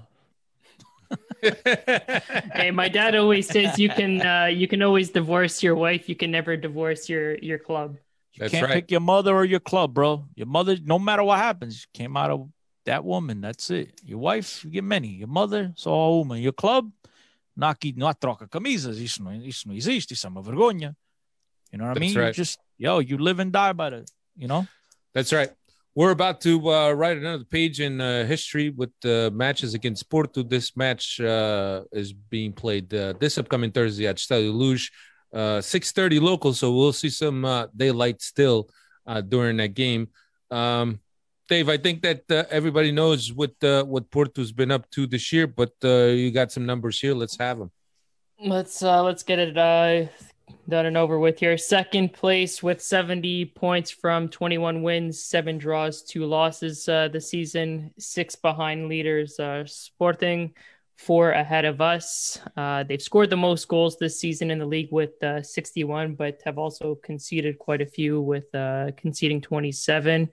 hey, my dad always says you can uh, you can always divorce your wife. You can never divorce your your club. You That's can't right. pick your mother or your club, bro. Your mother, no matter what happens, came out of that woman. That's it. Your wife, you get many. Your mother, só uma. Your club, não há aqui, não há troca camisas. Isso não, isso não existe. Isso é uma vergonha. You know what I That's mean? You just, yo, you live and die by the, you know? That's right. We're about to uh, write another page in uh, history with uh, matches against Porto. This match uh, is being played uh, this upcoming Thursday at Stade Luz, uh, 6.30 local, so we'll see some uh, daylight still uh, during that game. Um, Dave, I think that uh, everybody knows what uh, what Porto's been up to this year, but uh, you got some numbers here. Let's have them. Let's uh let's get it uh done and over with here. Second place with 70 points from 21 wins, seven draws, two losses uh this season, six behind leaders uh Sporting, four ahead of us. They've scored the most goals this season in the league with uh 61 but have also conceded quite a few with conceding 27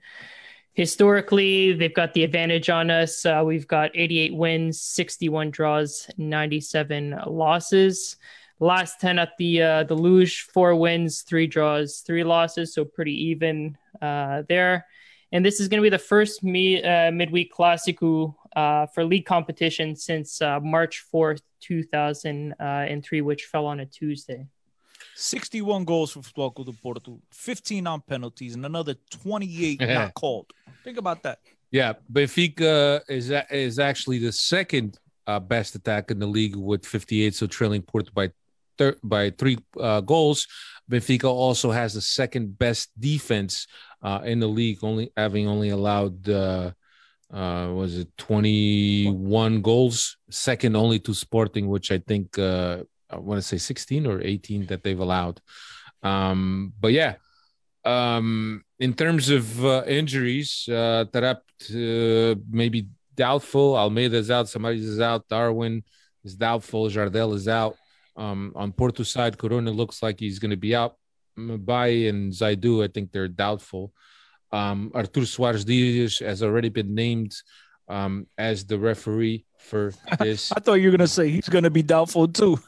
historically they've got the advantage on us. Uh, we've got 88 wins 61 draws 97 losses. Last 10 at the uh, the Luz four wins three draws three losses so pretty even uh, there. And this is going to be the first me, uh, midweek classico uh, for league competition since uh, march 4th 2003 which fell on a tuesday 61 goals for Clube do Porto, 15 on penalties, and another 28 not called. Think about that. Yeah, Benfica is is actually the second uh, best attack in the league with 58, so trailing Porto by thir- by three uh, goals. Benfica also has the second best defense uh, in the league, only having only allowed uh, uh, was it 21 goals, second only to Sporting, which I think uh, I want to say 16 or 18 that they've allowed. Um, but yeah, um, in terms of uh, injuries, uh, Taarabt uh, maybe doubtful. Almeida's out. Somebody's out. Darwin is doubtful. Jardel is out. Um, on Porto side, Corona looks like he's going to be out. Mbemba and Zaidu, I think they're doubtful. Um, Artur Soares Dias has already been named um, as the referee for this. I thought you were going to say he's going to be doubtful too.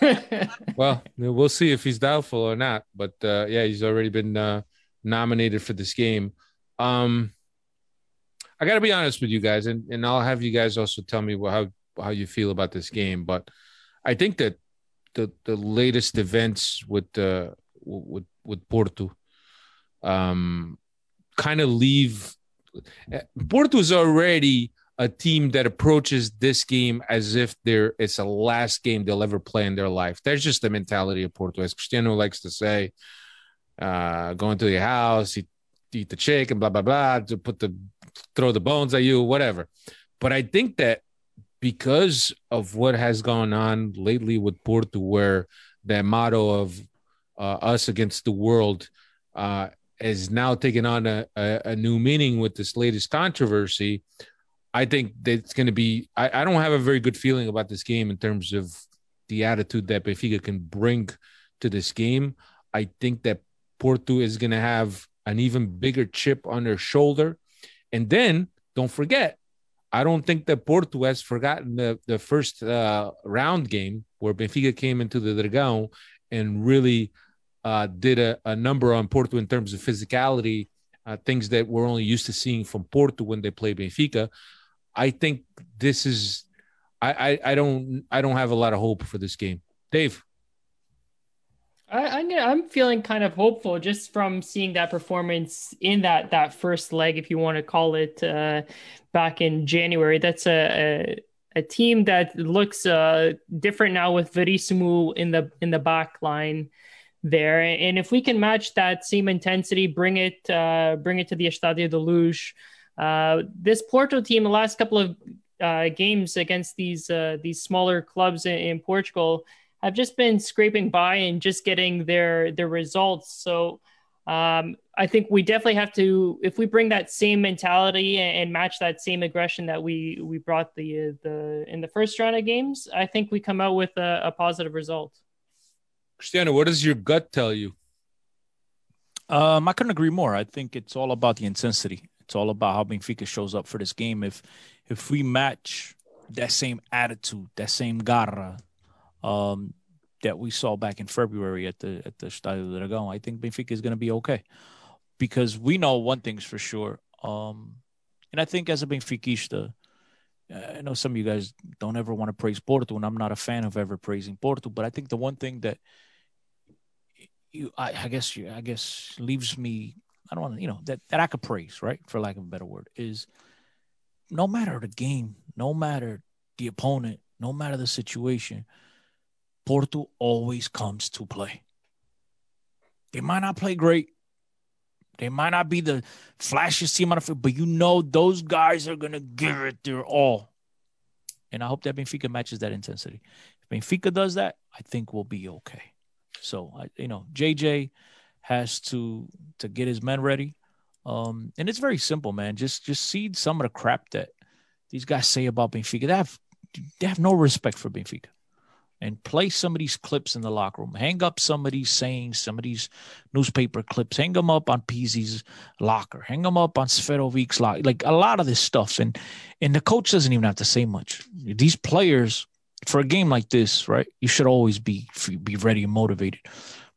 well, we'll see if he's doubtful or not. But uh, yeah, he's already been uh, nominated for this game. Um, I got to be honest with you guys, and, and I'll have you guys also tell me how how you feel about this game. But I think that the the latest events with uh, with with Porto um, kind of leave Porto is already a team that approaches this game as if there it's a last game they'll ever play in their life. There's just the mentality of Porto, as Cristiano likes to say. Uh, going to your house, eat, eat the chicken, blah blah blah, to put the throw the bones at you, whatever. But I think that because of what has gone on lately with Porto, where the motto of uh, us against the world uh, is now taking on a, a, a new meaning with this latest controversy. I think it's going to be. I, I don't have a very good feeling about this game in terms of the attitude that Benfica can bring to this game. I think that Porto is going to have an even bigger chip on their shoulder. And then don't forget, I don't think that Porto has forgotten the, the first uh, round game where Benfica came into the Dragão and really uh, did a, a number on Porto in terms of physicality, uh, things that we're only used to seeing from Porto when they play Benfica. I think this is. I, I, I don't I don't have a lot of hope for this game. Dave. I, I'm I'm feeling kind of hopeful just from seeing that performance in that that first leg, if you want to call it, uh, back in January. That's a, a a team that looks uh, different now with Verissimo in the in the back line there. And if we can match that same intensity, bring it uh, bring it to the Estadio de Luz. Uh, this Porto team, the last couple of uh, games against these uh, these smaller clubs in, in, Portugal, have just been scraping by and just getting their their results. So um, I think we definitely have to, if we bring that same mentality and, and match that same aggression that we we brought the the in the first round of games, I think we come out with a, a positive result. Cristiano, what does your gut tell you? Um, I couldn't agree more. I think it's all about the intensity. It's all about how Benfica shows up for this game. If if we match that same attitude, that same garra um, that we saw back in February at the at the Estadio de Dragão, I think Benfica is going to be okay. Because we know one thing's for sure. Um, and I think as a Benfiquista, I know some of you guys don't ever want to praise Porto, and I'm not a fan of ever praising Porto, but I think the one thing that you, I, I guess, you, I guess, leaves me, I don't want to, you know, that that I could praise, right, for lack of a better word, is no matter the game, no matter the opponent, no matter the situation, Porto always comes to play. They might not play great. They might not be the flashiest team on the field, but you know those guys are gonna give it their all. And I hope that Benfica matches that intensity. If Benfica does that, I think we'll be okay. So I, you know, JJ has to to get his men ready. Um, and it's very simple, man. Just just see some of the crap that these guys say about Benfica. They have they have no respect for Benfica and play some of these clips in the locker room. Hang up some of these sayings, some of these newspaper clips. Hang them up on Pizzi's locker. Hang them up on Seferovic's locker. Like a lot of this stuff. And and the coach doesn't even have to say much. These players, for a game like this, right? You should always be be ready and motivated.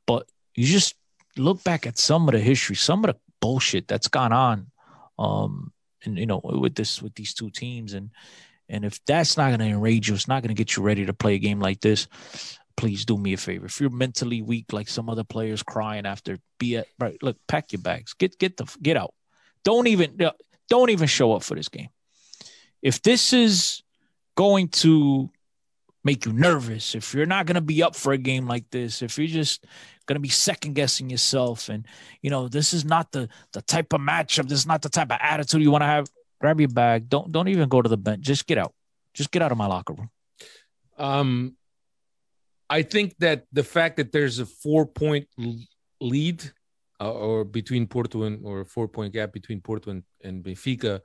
But you just look back at some of the history, some of the bullshit that's gone on, um, and you know, with this with these two teams and and if that's not going to enrage you, it's not going to get you ready to play a game like this. Please do me a favor. If you're mentally weak, like some other players crying after, be at right. Look, pack your bags. Get get the get out. Don't even don't even show up for this game. If this is going to make you nervous, if you're not going to be up for a game like this, if you're just going to be second guessing yourself, and you know this is not the the type of matchup, this is not the type of attitude you want to have grab your bag. Don't don't even go to the bench. Just get out. Just get out of my locker room. Um, I think that the fact that there's a four point lead uh, or between Porto and or a four point gap between Porto and, and Benfica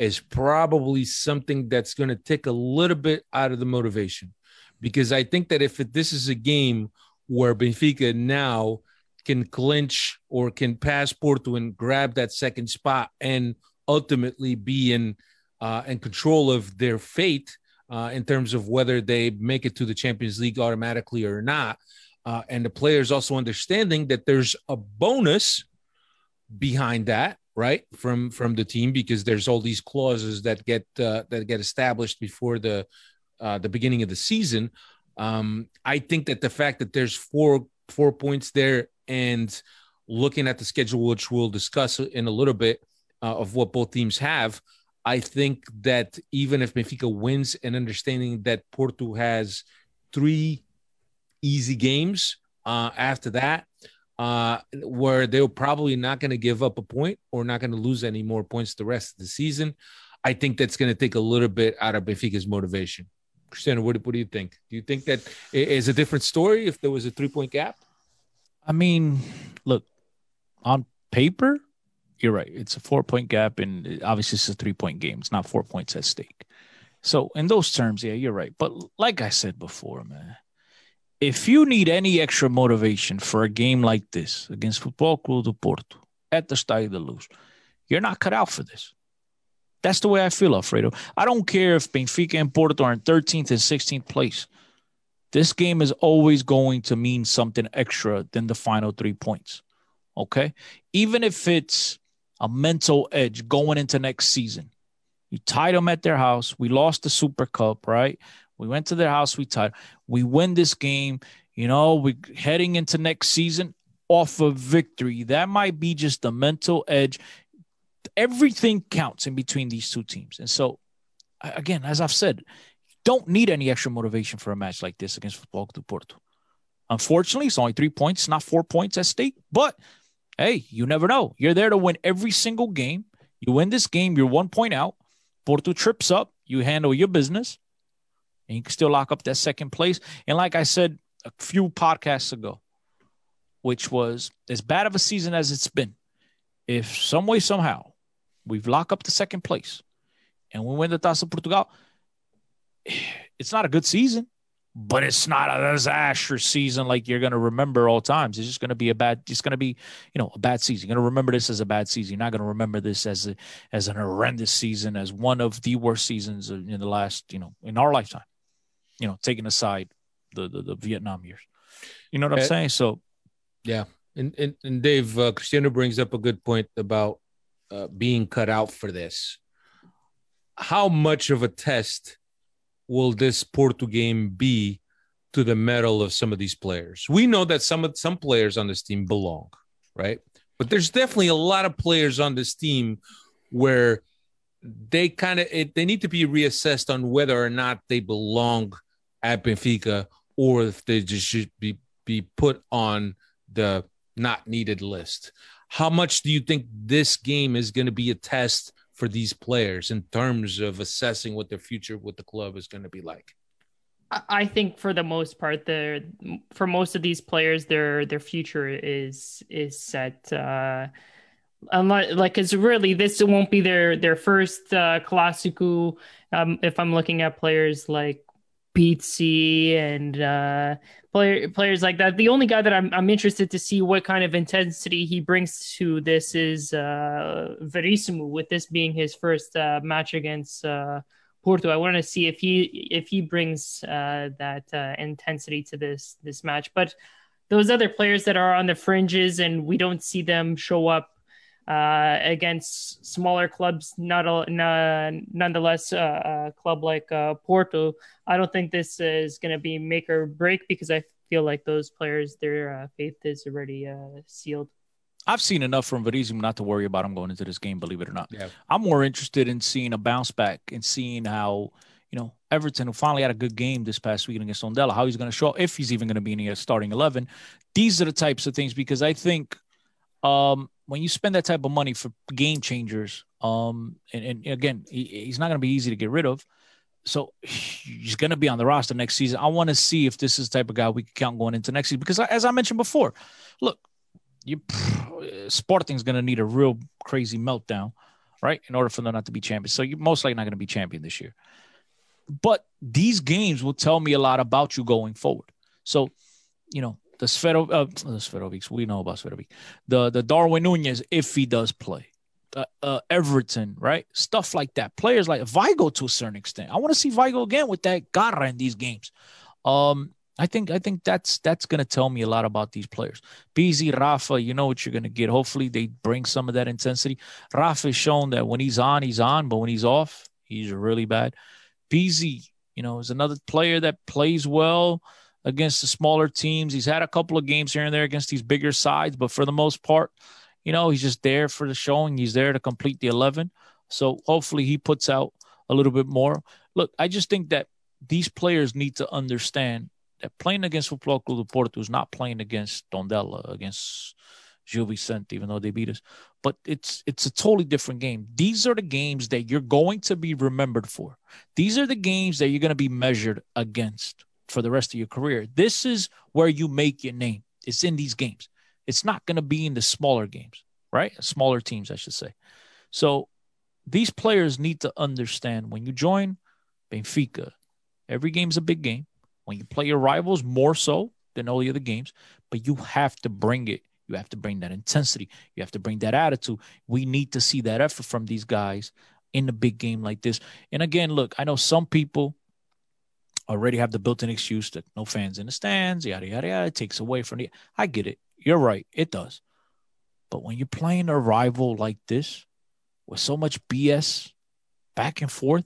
is probably something that's going to take a little bit out of the motivation because I think that if it, this is a game where Benfica now can clinch or can pass Porto and grab that second spot and ultimately be in uh, in control of their fate uh, in terms of whether they make it to the Champions League automatically or not. Uh, and the players also understanding that there's a bonus behind that, right, from from the team because there's all these clauses that get uh, that get established before the uh, the beginning of the season. Um, I think that the fact that there's four four points there and looking at the schedule, which we'll discuss in a little bit, uh, of what both teams have. I think that even if Benfica wins, and understanding that Porto has three easy games uh, after that, uh, where they're probably not going to give up a point or not going to lose any more points the rest of the season. I think that's going to take a little bit out of Benfica's motivation. Cristiano, what, what do you think? Do you think that is a different story if there was a three point gap? I mean, look, on paper, you're right. It's a four point gap, and obviously it's a three point game. It's not four points at stake. So in those terms, yeah, you're right. But like I said before, man, if you need any extra motivation for a game like this against Football Club do Porto at the Estádio da Luz, you're not cut out for this. That's the way I feel, Alfredo. I don't care if Benfica and Porto are in 13th and 16th place. This game is always going to mean something extra than the final three points. Okay. Even if it's a mental edge going into next season. You tied them at their house. We lost the Super Cup, right? We went to their house. We tied. We win this game. You know, we're heading into next season off of victory. That might be just the mental edge. Everything counts in between these two teams. And so, again, as I've said, don't need any extra motivation for a match like this against Club Porto. Unfortunately, it's only three points, not four points at stake. But hey, you never know. You're there to win every single game. You win this game, you're one point out. Porto trips up, you handle your business, and you can still lock up that second place. And like I said a few podcasts ago, which was as bad of a season as it's been, if some way, somehow, we've locked up the second place and we win the Taça Portugal, it's not a good season, but it's not a disastrous season like you're going to remember all times. It's just going to be a bad. It's going to be, you know, a bad season. You're going to remember this as a bad season. You're not going to remember this as a, as an horrendous season, as one of the worst seasons in the last, you know, in our lifetime. You know, taking aside the the, the Vietnam years. You know what I'm Uh, saying? So Yeah, and and, and Dave uh, Cristiano brings up a good point about uh, being cut out for this. How much of a test will this Porto game be to the mettle of some of these players? We know that some of some players on this team belong, right? But there's definitely a lot of players on this team where they kind of they need to be reassessed on whether or not they belong at Benfica or if they just should be be put on the not needed list. How much do you think this game is going to be a test for these players in terms of assessing what their future with the club is going to be like? I- think for the most part, the for most of these players, their their future is is set. Uh, unless, like, it's really this won't be their their first uh. Um, if I'm looking at players like Pizzi and uh, player players like that, the only guy that I'm I'm interested to see what kind of intensity he brings to this is uh, Verissimo. With this being his first uh, match against. Uh, Porto. I want to see if he if he brings uh, that uh, intensity to this this match. But those other players that are on the fringes and we don't see them show up uh, against smaller clubs, not a, n- nonetheless uh, a club like uh, Porto. I don't think this is going to be make or break because I feel like those players their uh, faith is already uh, sealed. I've seen enough from Verissimo not to worry about him going into this game, believe it or not. Yeah. I'm more interested in seeing a bounce back and seeing how, you know, Everton, who finally had a good game this past weekend against Tondela, how he's going to show up, if he's even going to be in the starting 11. These are the types of things because I think um, when you spend that type of money for game changers, um, and, and again, he, he's not going to be easy to get rid of. So he's going to be on the roster next season. I want to see if this is the type of guy we can count going into next season because, as I mentioned before, look, you Sporting's going to need a real crazy meltdown, right, in order for them not to be champions. So you're most likely not going to be champion this year. But these games will tell me a lot about you going forward. So, you know, the Sfero, uh, the Seferovics, we know about Seferovic. The the Darwin Nunez, if he does play, uh, uh, Everton, right, stuff like that. Players like Weigl to a certain extent. I want to see Weigl again with that garra in these games. Um, I think I think that's that's gonna tell me a lot about these players. Pizzi Rafa, you know what you're gonna get. Hopefully they bring some of that intensity. Rafa has shown that when he's on, he's on, but when he's off, he's really bad. Pizzi, you know, is another player that plays well against the smaller teams. He's had a couple of games here and there against these bigger sides, but for the most part, you know, he's just there for the showing. He's there to complete the 11. So hopefully he puts out a little bit more. Look, I just think that these players need to understand that playing against Futebol Clube do Porto is not playing against Tondela, against Gil Vicente, even though they beat us. But it's it's a totally different game. These are the games that you're going to be remembered for. These are the games that you're going to be measured against for the rest of your career. This is where you make your name. It's in these games. It's not going to be in the smaller games, right? Smaller teams, I should say. So these players need to understand when you join Benfica, every game's a big game. When you play your rivals, more so than all the other games, but you have to bring it. You have to bring that intensity. You have to bring that attitude. We need to see that effort from these guys in a big game like this. And again, look, I know some people already have the built-in excuse that no fans in the stands, yada yada yada. It takes away from the. I get it. You're right. It does. But when you're playing a rival like this, with so much BS back and forth,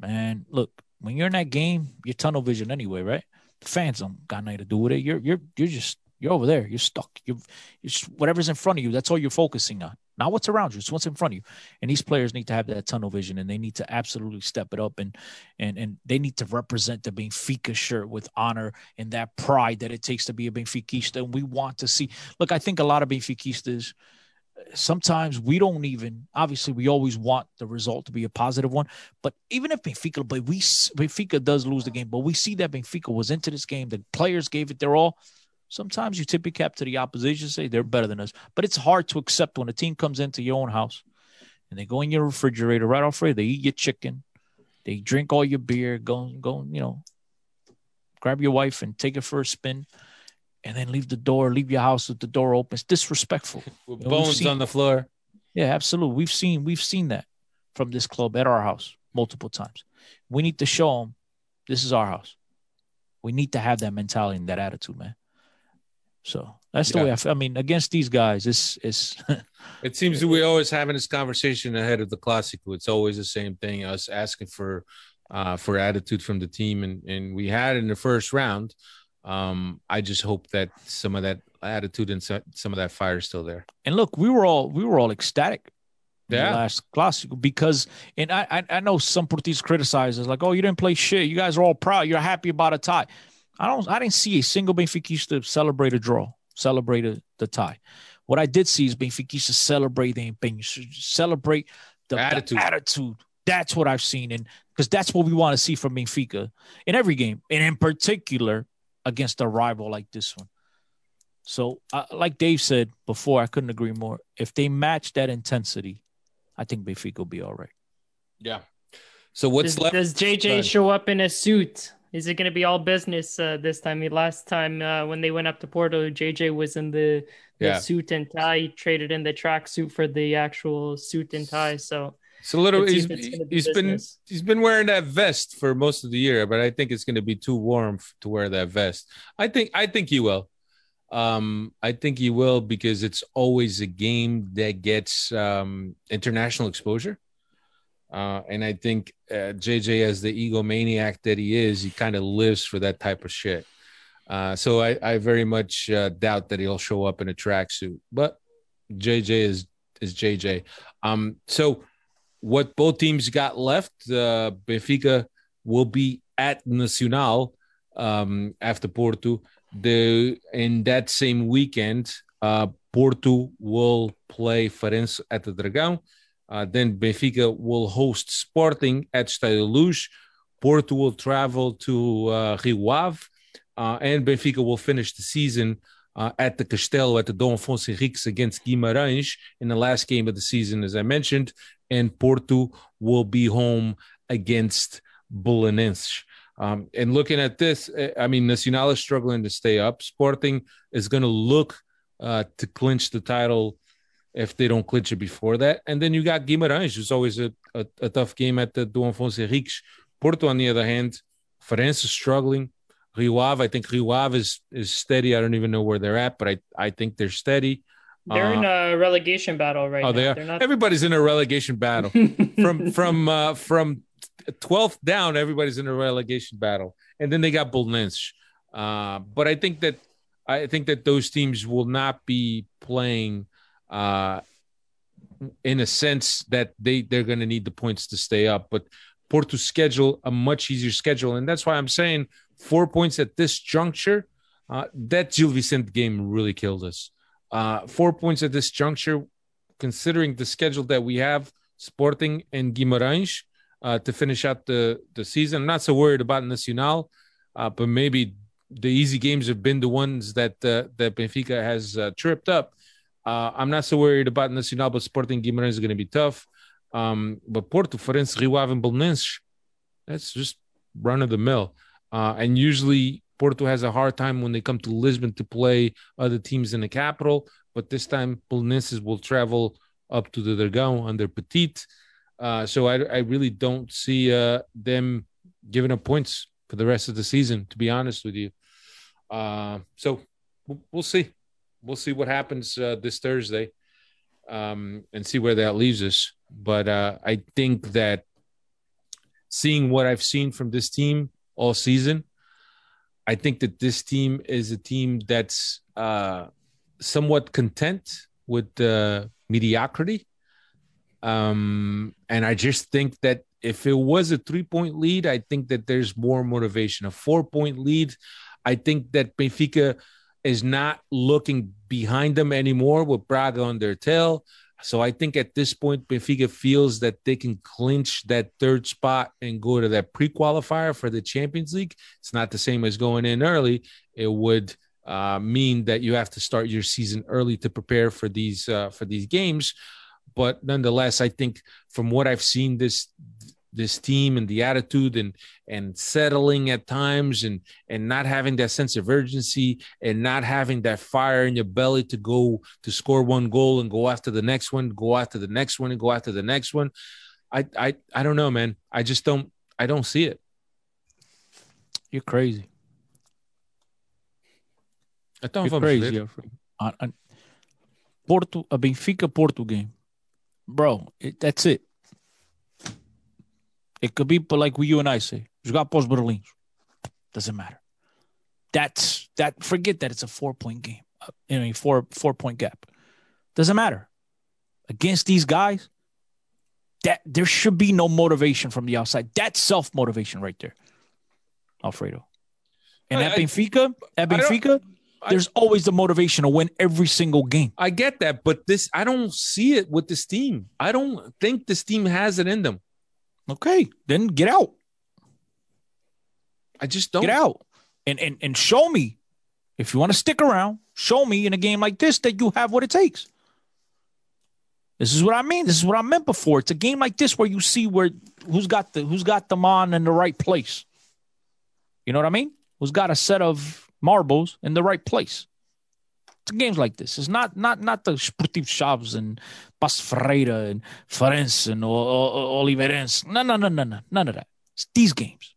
man, look, when you're in that game, you're tunnel vision anyway, right? The fans don't got nothing to do with it. You're you're you're just you're over there. You're stuck. You're, you're just, whatever's in front of you. That's all you're focusing on. Not what's around you, it's what's in front of you. And these players need to have that tunnel vision and they need to absolutely step it up and and and they need to represent the Benfica shirt with honor and that pride that it takes to be a Benfiquista. And we want to see look, I think a lot of Benfiquistas sometimes we don't even obviously we always want the result to be a positive one but even if benfica but we benfica does lose the game but we see that benfica was into this game the players gave it their all sometimes you tip your cap to the opposition say they're better than us but it's hard to accept when a team comes into your own house and they go in your refrigerator right off right they eat your chicken they drink all your beer go go you know grab your wife and take it for a spin and then leave the door, leave your house with the door open. It's disrespectful. With you know, bones seen, on the floor. Yeah, absolutely. We've seen we've seen that from this club at our house multiple times. We need to show them this is our house. We need to have that mentality and that attitude, man. So that's the yeah. way I feel. I mean, against these guys, it's it's. it seems that we always having this conversation ahead of the Clásico. It's always the same thing. Us asking for uh, for attitude from the team, and and we had in the first round. Um, I just hope that some of that attitude and some of that fire is still there. And look, we were all we were all ecstatic. Yeah. last classic because and I I know some Portis criticize us like oh you didn't play shit you guys are all proud you're happy about a tie I don't I didn't see a single Benfica celebrate a draw celebrate a, the tie what I did see is Benfica celebrate the empenho, celebrate the attitude. the attitude that's what I've seen and because that's what we want to see from Benfica in every game and in particular against a rival like this one. So, uh, like Dave said before, I couldn't agree more. If they match that intensity, I think Benfica will be all right. Yeah. So what's does, left? Does JJ show up in a suit? Is it going to be all business uh, this time? Last time uh, when they went up to Porto, JJ was in the, the yeah. suit and tie. He traded in the track suit for the actual suit and tie. So it's a little. He's, he's been he's been wearing that vest for most of the year, but I think it's going to be too warm to wear that vest. I think I think he will. Um, I think he will because it's always a game that gets um, international exposure. Uh, and I think uh, JJ, as the egomaniac that he is, he kind of lives for that type of shit. Uh, so I, I very much uh, doubt that he'll show up in a tracksuit. But JJ is is JJ. Um, so what both teams got left, uh, Benfica will be at Nacional um, after Porto. The in that same weekend, uh, Porto will play Farense at the Dragão. Uh, then Benfica will host Sporting at Estádio Luz. Porto will travel to uh, Rio Ave, uh, and Benfica will finish the season uh, at the Castelo at the Dom Afonso Henriques against Guimarães in the last game of the season, as I mentioned and Porto will be home against Belenenses. Um, and looking at this, eh, I mean, Nacional is struggling to stay up. Sporting is going to look uh, to clinch the title if they don't clinch it before that. And then you got Guimarães, who's always a, a, a tough game at the Dom Afonso Henriques. Porto, on the other hand, Farense is struggling. Rio Ave, I think Rio Ave is, is steady. I don't even know where they're at, but I, I think they're steady. They're uh, in a relegation battle right oh, now. they are. Not... Everybody's in a relegation battle. from from uh, from twelfth down, everybody's in a relegation battle, and then they got Belenenses. Uh, but I think that I think that those teams will not be playing uh, in a sense that they they're going to need the points to stay up. But Porto schedule a much easier schedule, and that's why I'm saying four points at this juncture. Uh, that Gil Vicente game really killed us. Uh, four points at this juncture, considering the schedule that we have, Sporting and Guimarães uh, to finish out the, the season. I'm not so worried about Nacional, uh, but maybe the easy games have been the ones that uh, that Benfica has uh, tripped up. Uh, I'm not so worried about Nacional, but Sporting Guimarães is going to be tough. Um, but Porto, Farense, Rio Ave, and Belenenses, that's just run of the mill. Uh, and usually Porto has a hard time when they come to Lisbon to play other teams in the capital, but this time Belenenses will travel up to the Dragão under Petit. Uh, so I, I, really don't see uh, them giving up points for the rest of the season, to be honest with you. Uh, so we'll, we'll, see. We'll see what happens uh, this Thursday um, and see where that leaves us. But uh, I think that seeing what I've seen from this team all season – I think that this team is a team that's uh, somewhat content with uh, mediocrity. Um, and I just think that if it was a three point lead, I think that there's more motivation. A four point lead, I think that Benfica is not looking behind them anymore with Braga on their tail. So I think at this point, Benfica feels that they can clinch that third spot and go to that pre-qualifier for the Champions League. It's not the same as going in early. It would uh, mean that you have to start your season early to prepare for these uh, for these games. But nonetheless, I think from what I've seen this this team and the attitude and and settling at times and and not having that sense of urgency and not having that fire in your belly to go to score one goal and go after the next one go after the next one and go after the next one. I i i don't know man. I just don't i don't see it. You're crazy. Então you're vamos crazy ver. Porto a Benfica Porto game. Bro it, that's it it could be but like you and I say jogar para os Berlins doesn't matter. That's that forget that it's a four point game uh, I mean four four point gap. Doesn't matter. Against these guys that there should be no motivation from the outside. That's self motivation right there Alfredo. And I- at Benfica at Benfica there's always the motivation to win every single game. I get that but this i don't see it with this team. I don't think this team has it in them okay then get out. I just don't get out. And and and show me. If you want to stick around show me in a game like this that you have what it takes. This is what i mean. This is what i meant before. It's a game like this where you see where who's got the who's got them on in the right place. You know what i mean? Who's got a set of marbles in the right place it's games like this it's not not not the sportive shops and Paços Ferreira and Farense and O- O- O- Oliveirense. No, no, no, no, no, none of that. It's these games.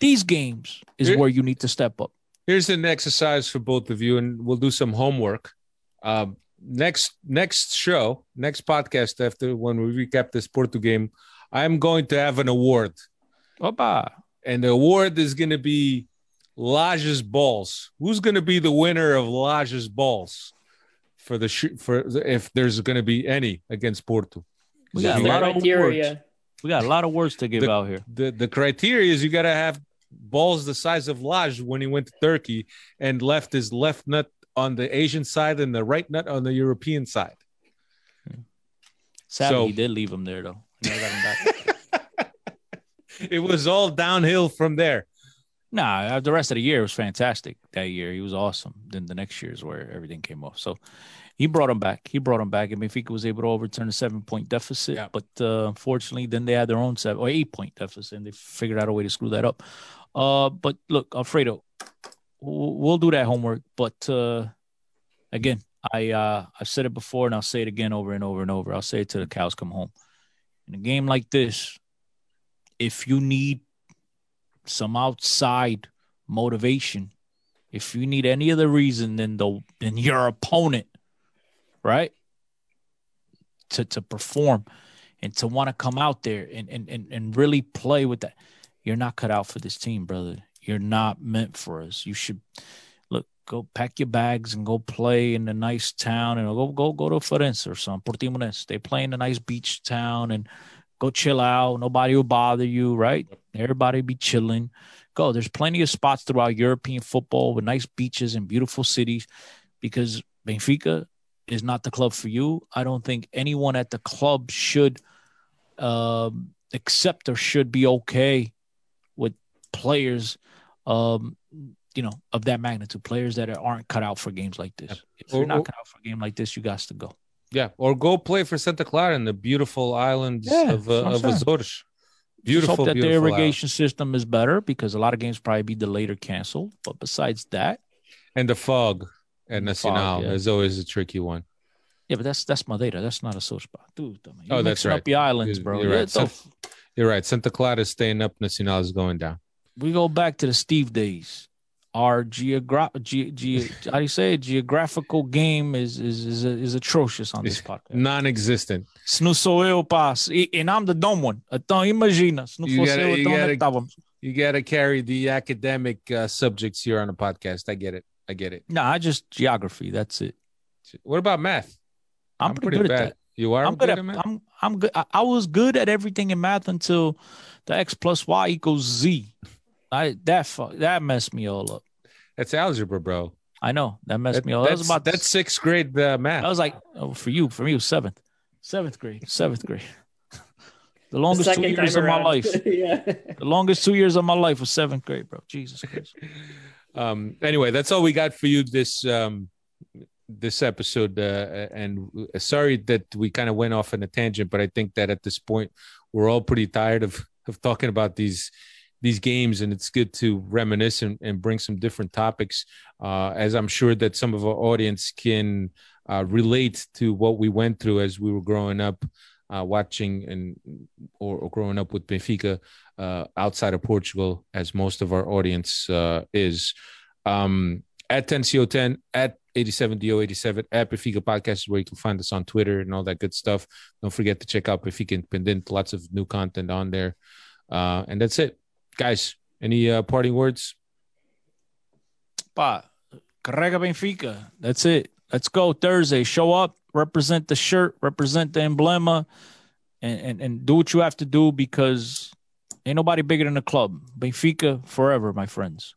These games is Here- where you need to step up. here's an exercise for both of you and we'll do some homework um, next next show next podcast after when we recap this porto game i'm going to have an award Opa. and the award is going to be Lages balls who's going to be the winner of Lages balls for the sh- for if there's going to be any against porto We got a lot of words. We got a lot of words to give The- out here. the the criteria is you got to have balls the size of Lage when he went to Turkey and left his left nut on the Asian side and the right nut on the European side. Sadly, So- he did leave him there though. Him back. It was all downhill from there. Nah, uh, the rest of the year was fantastic. That year, he was awesome. Then the next year is where everything came off. So he brought him back. He brought him back, and Benfica was able to overturn a seven point deficit. Yeah. But uh, unfortunately, then they had their own seven or eight point deficit, and they figured out a way to screw that up. Uh, but look, Alfredo, we'll, we'll do that homework. But uh, again, I uh, I've said it before, and I'll say it again over and over and over. I'll say it till the cows come home. In a game like this, if you need some outside motivation, if you need any other reason than the than your opponent, right? To to perform and to want to come out there and, and and and really play with that, you're not cut out for this team, brother. You're not meant for us. You should look, go pack your bags and go play in a nice town and go go go to Florence or some Portimonense. They play in a nice beach town and go chill out. Nobody will bother you, right? Everybody be chilling. Go. There's plenty of spots throughout European football with nice beaches and beautiful cities because Benfica is not the club for you. I don't think anyone at the club should um, accept or should be okay with players, um, you know, of that magnitude, players that aren't cut out for games like this. If you're not cut out for a game like this, you got to go. Yeah, or go play for Santa Clara in the beautiful islands Yeah, of, uh, of. Azores. Just Beautiful, hope that the irrigation system is better because a lot of games probably be delayed or canceled. But besides that, and the fog at Nacional yeah. is always a tricky one. yeah, but that's that's Madeira. That's not a sore spot, dude. I mean, Oh, that's right. Up the islands, bro. you're right. the- You're right. Santa Clara is staying up. Nacional is going down. we go back to the Steve days. Our geogra- ge- ge- how do you say it? geographical game is is is, is atrocious on this It's podcast. Non-existent. Se não sou eu, pá, e, and I'm the dumb one. Então imagina, se não You fosse gotta- eu, you então onde é que gotta- estávamos? You got to carry the academic uh, subjects here on the podcast. I get it. I get it. Nah, I just geography. That's it. What about math? I'm, pretty, good at that. You are I'm good, at at math? I'm I'm good. I, I was good at everything in math until the x plus y equals z. I that fu- that messed me all up. That's algebra, bro. I know that messed That- me up. That that's, was about that's sixth grade uh, math. I was like, oh, for you, for me, it was seventh, seventh grade, seventh grade. The The longest two second years time of my life. yeah. The longest two years of my life was seventh grade, bro. Jesus Christ. um anyway that's all we got for you this um this episode uh, and sorry that we kind of went off on a tangent but i think that at this point we're all pretty tired of of talking about these these games and it's good to reminisce and, and bring some different topics uh as i'm sure that some of our audience can uh relate to what we went through as we were growing up uh watching and or, or growing up with benfica uh, outside of Portugal, as most of our audience uh, is. Um, at 10CO10, at 87DO87, at Benfica Podcast is where you can find us on Twitter and all that good stuff. Don't forget to check out Benfica Independent, lots of new content on there. Uh, and that's it. Guys, any uh, parting words? Pá, carrega Benfica. That's it. Let's go Thursday. Show up, represent the shirt, represent the emblema, and, and, and do what you have to do because ain't nobody bigger than the club. Benfica forever, my friends.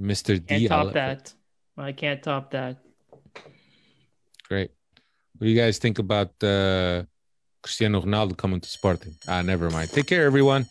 Mr. Can't D. top that. I can't top that. Great. What do you guys think about uh, Cristiano Ronaldo coming to Sporting? Ah, never mind. Take care, everyone.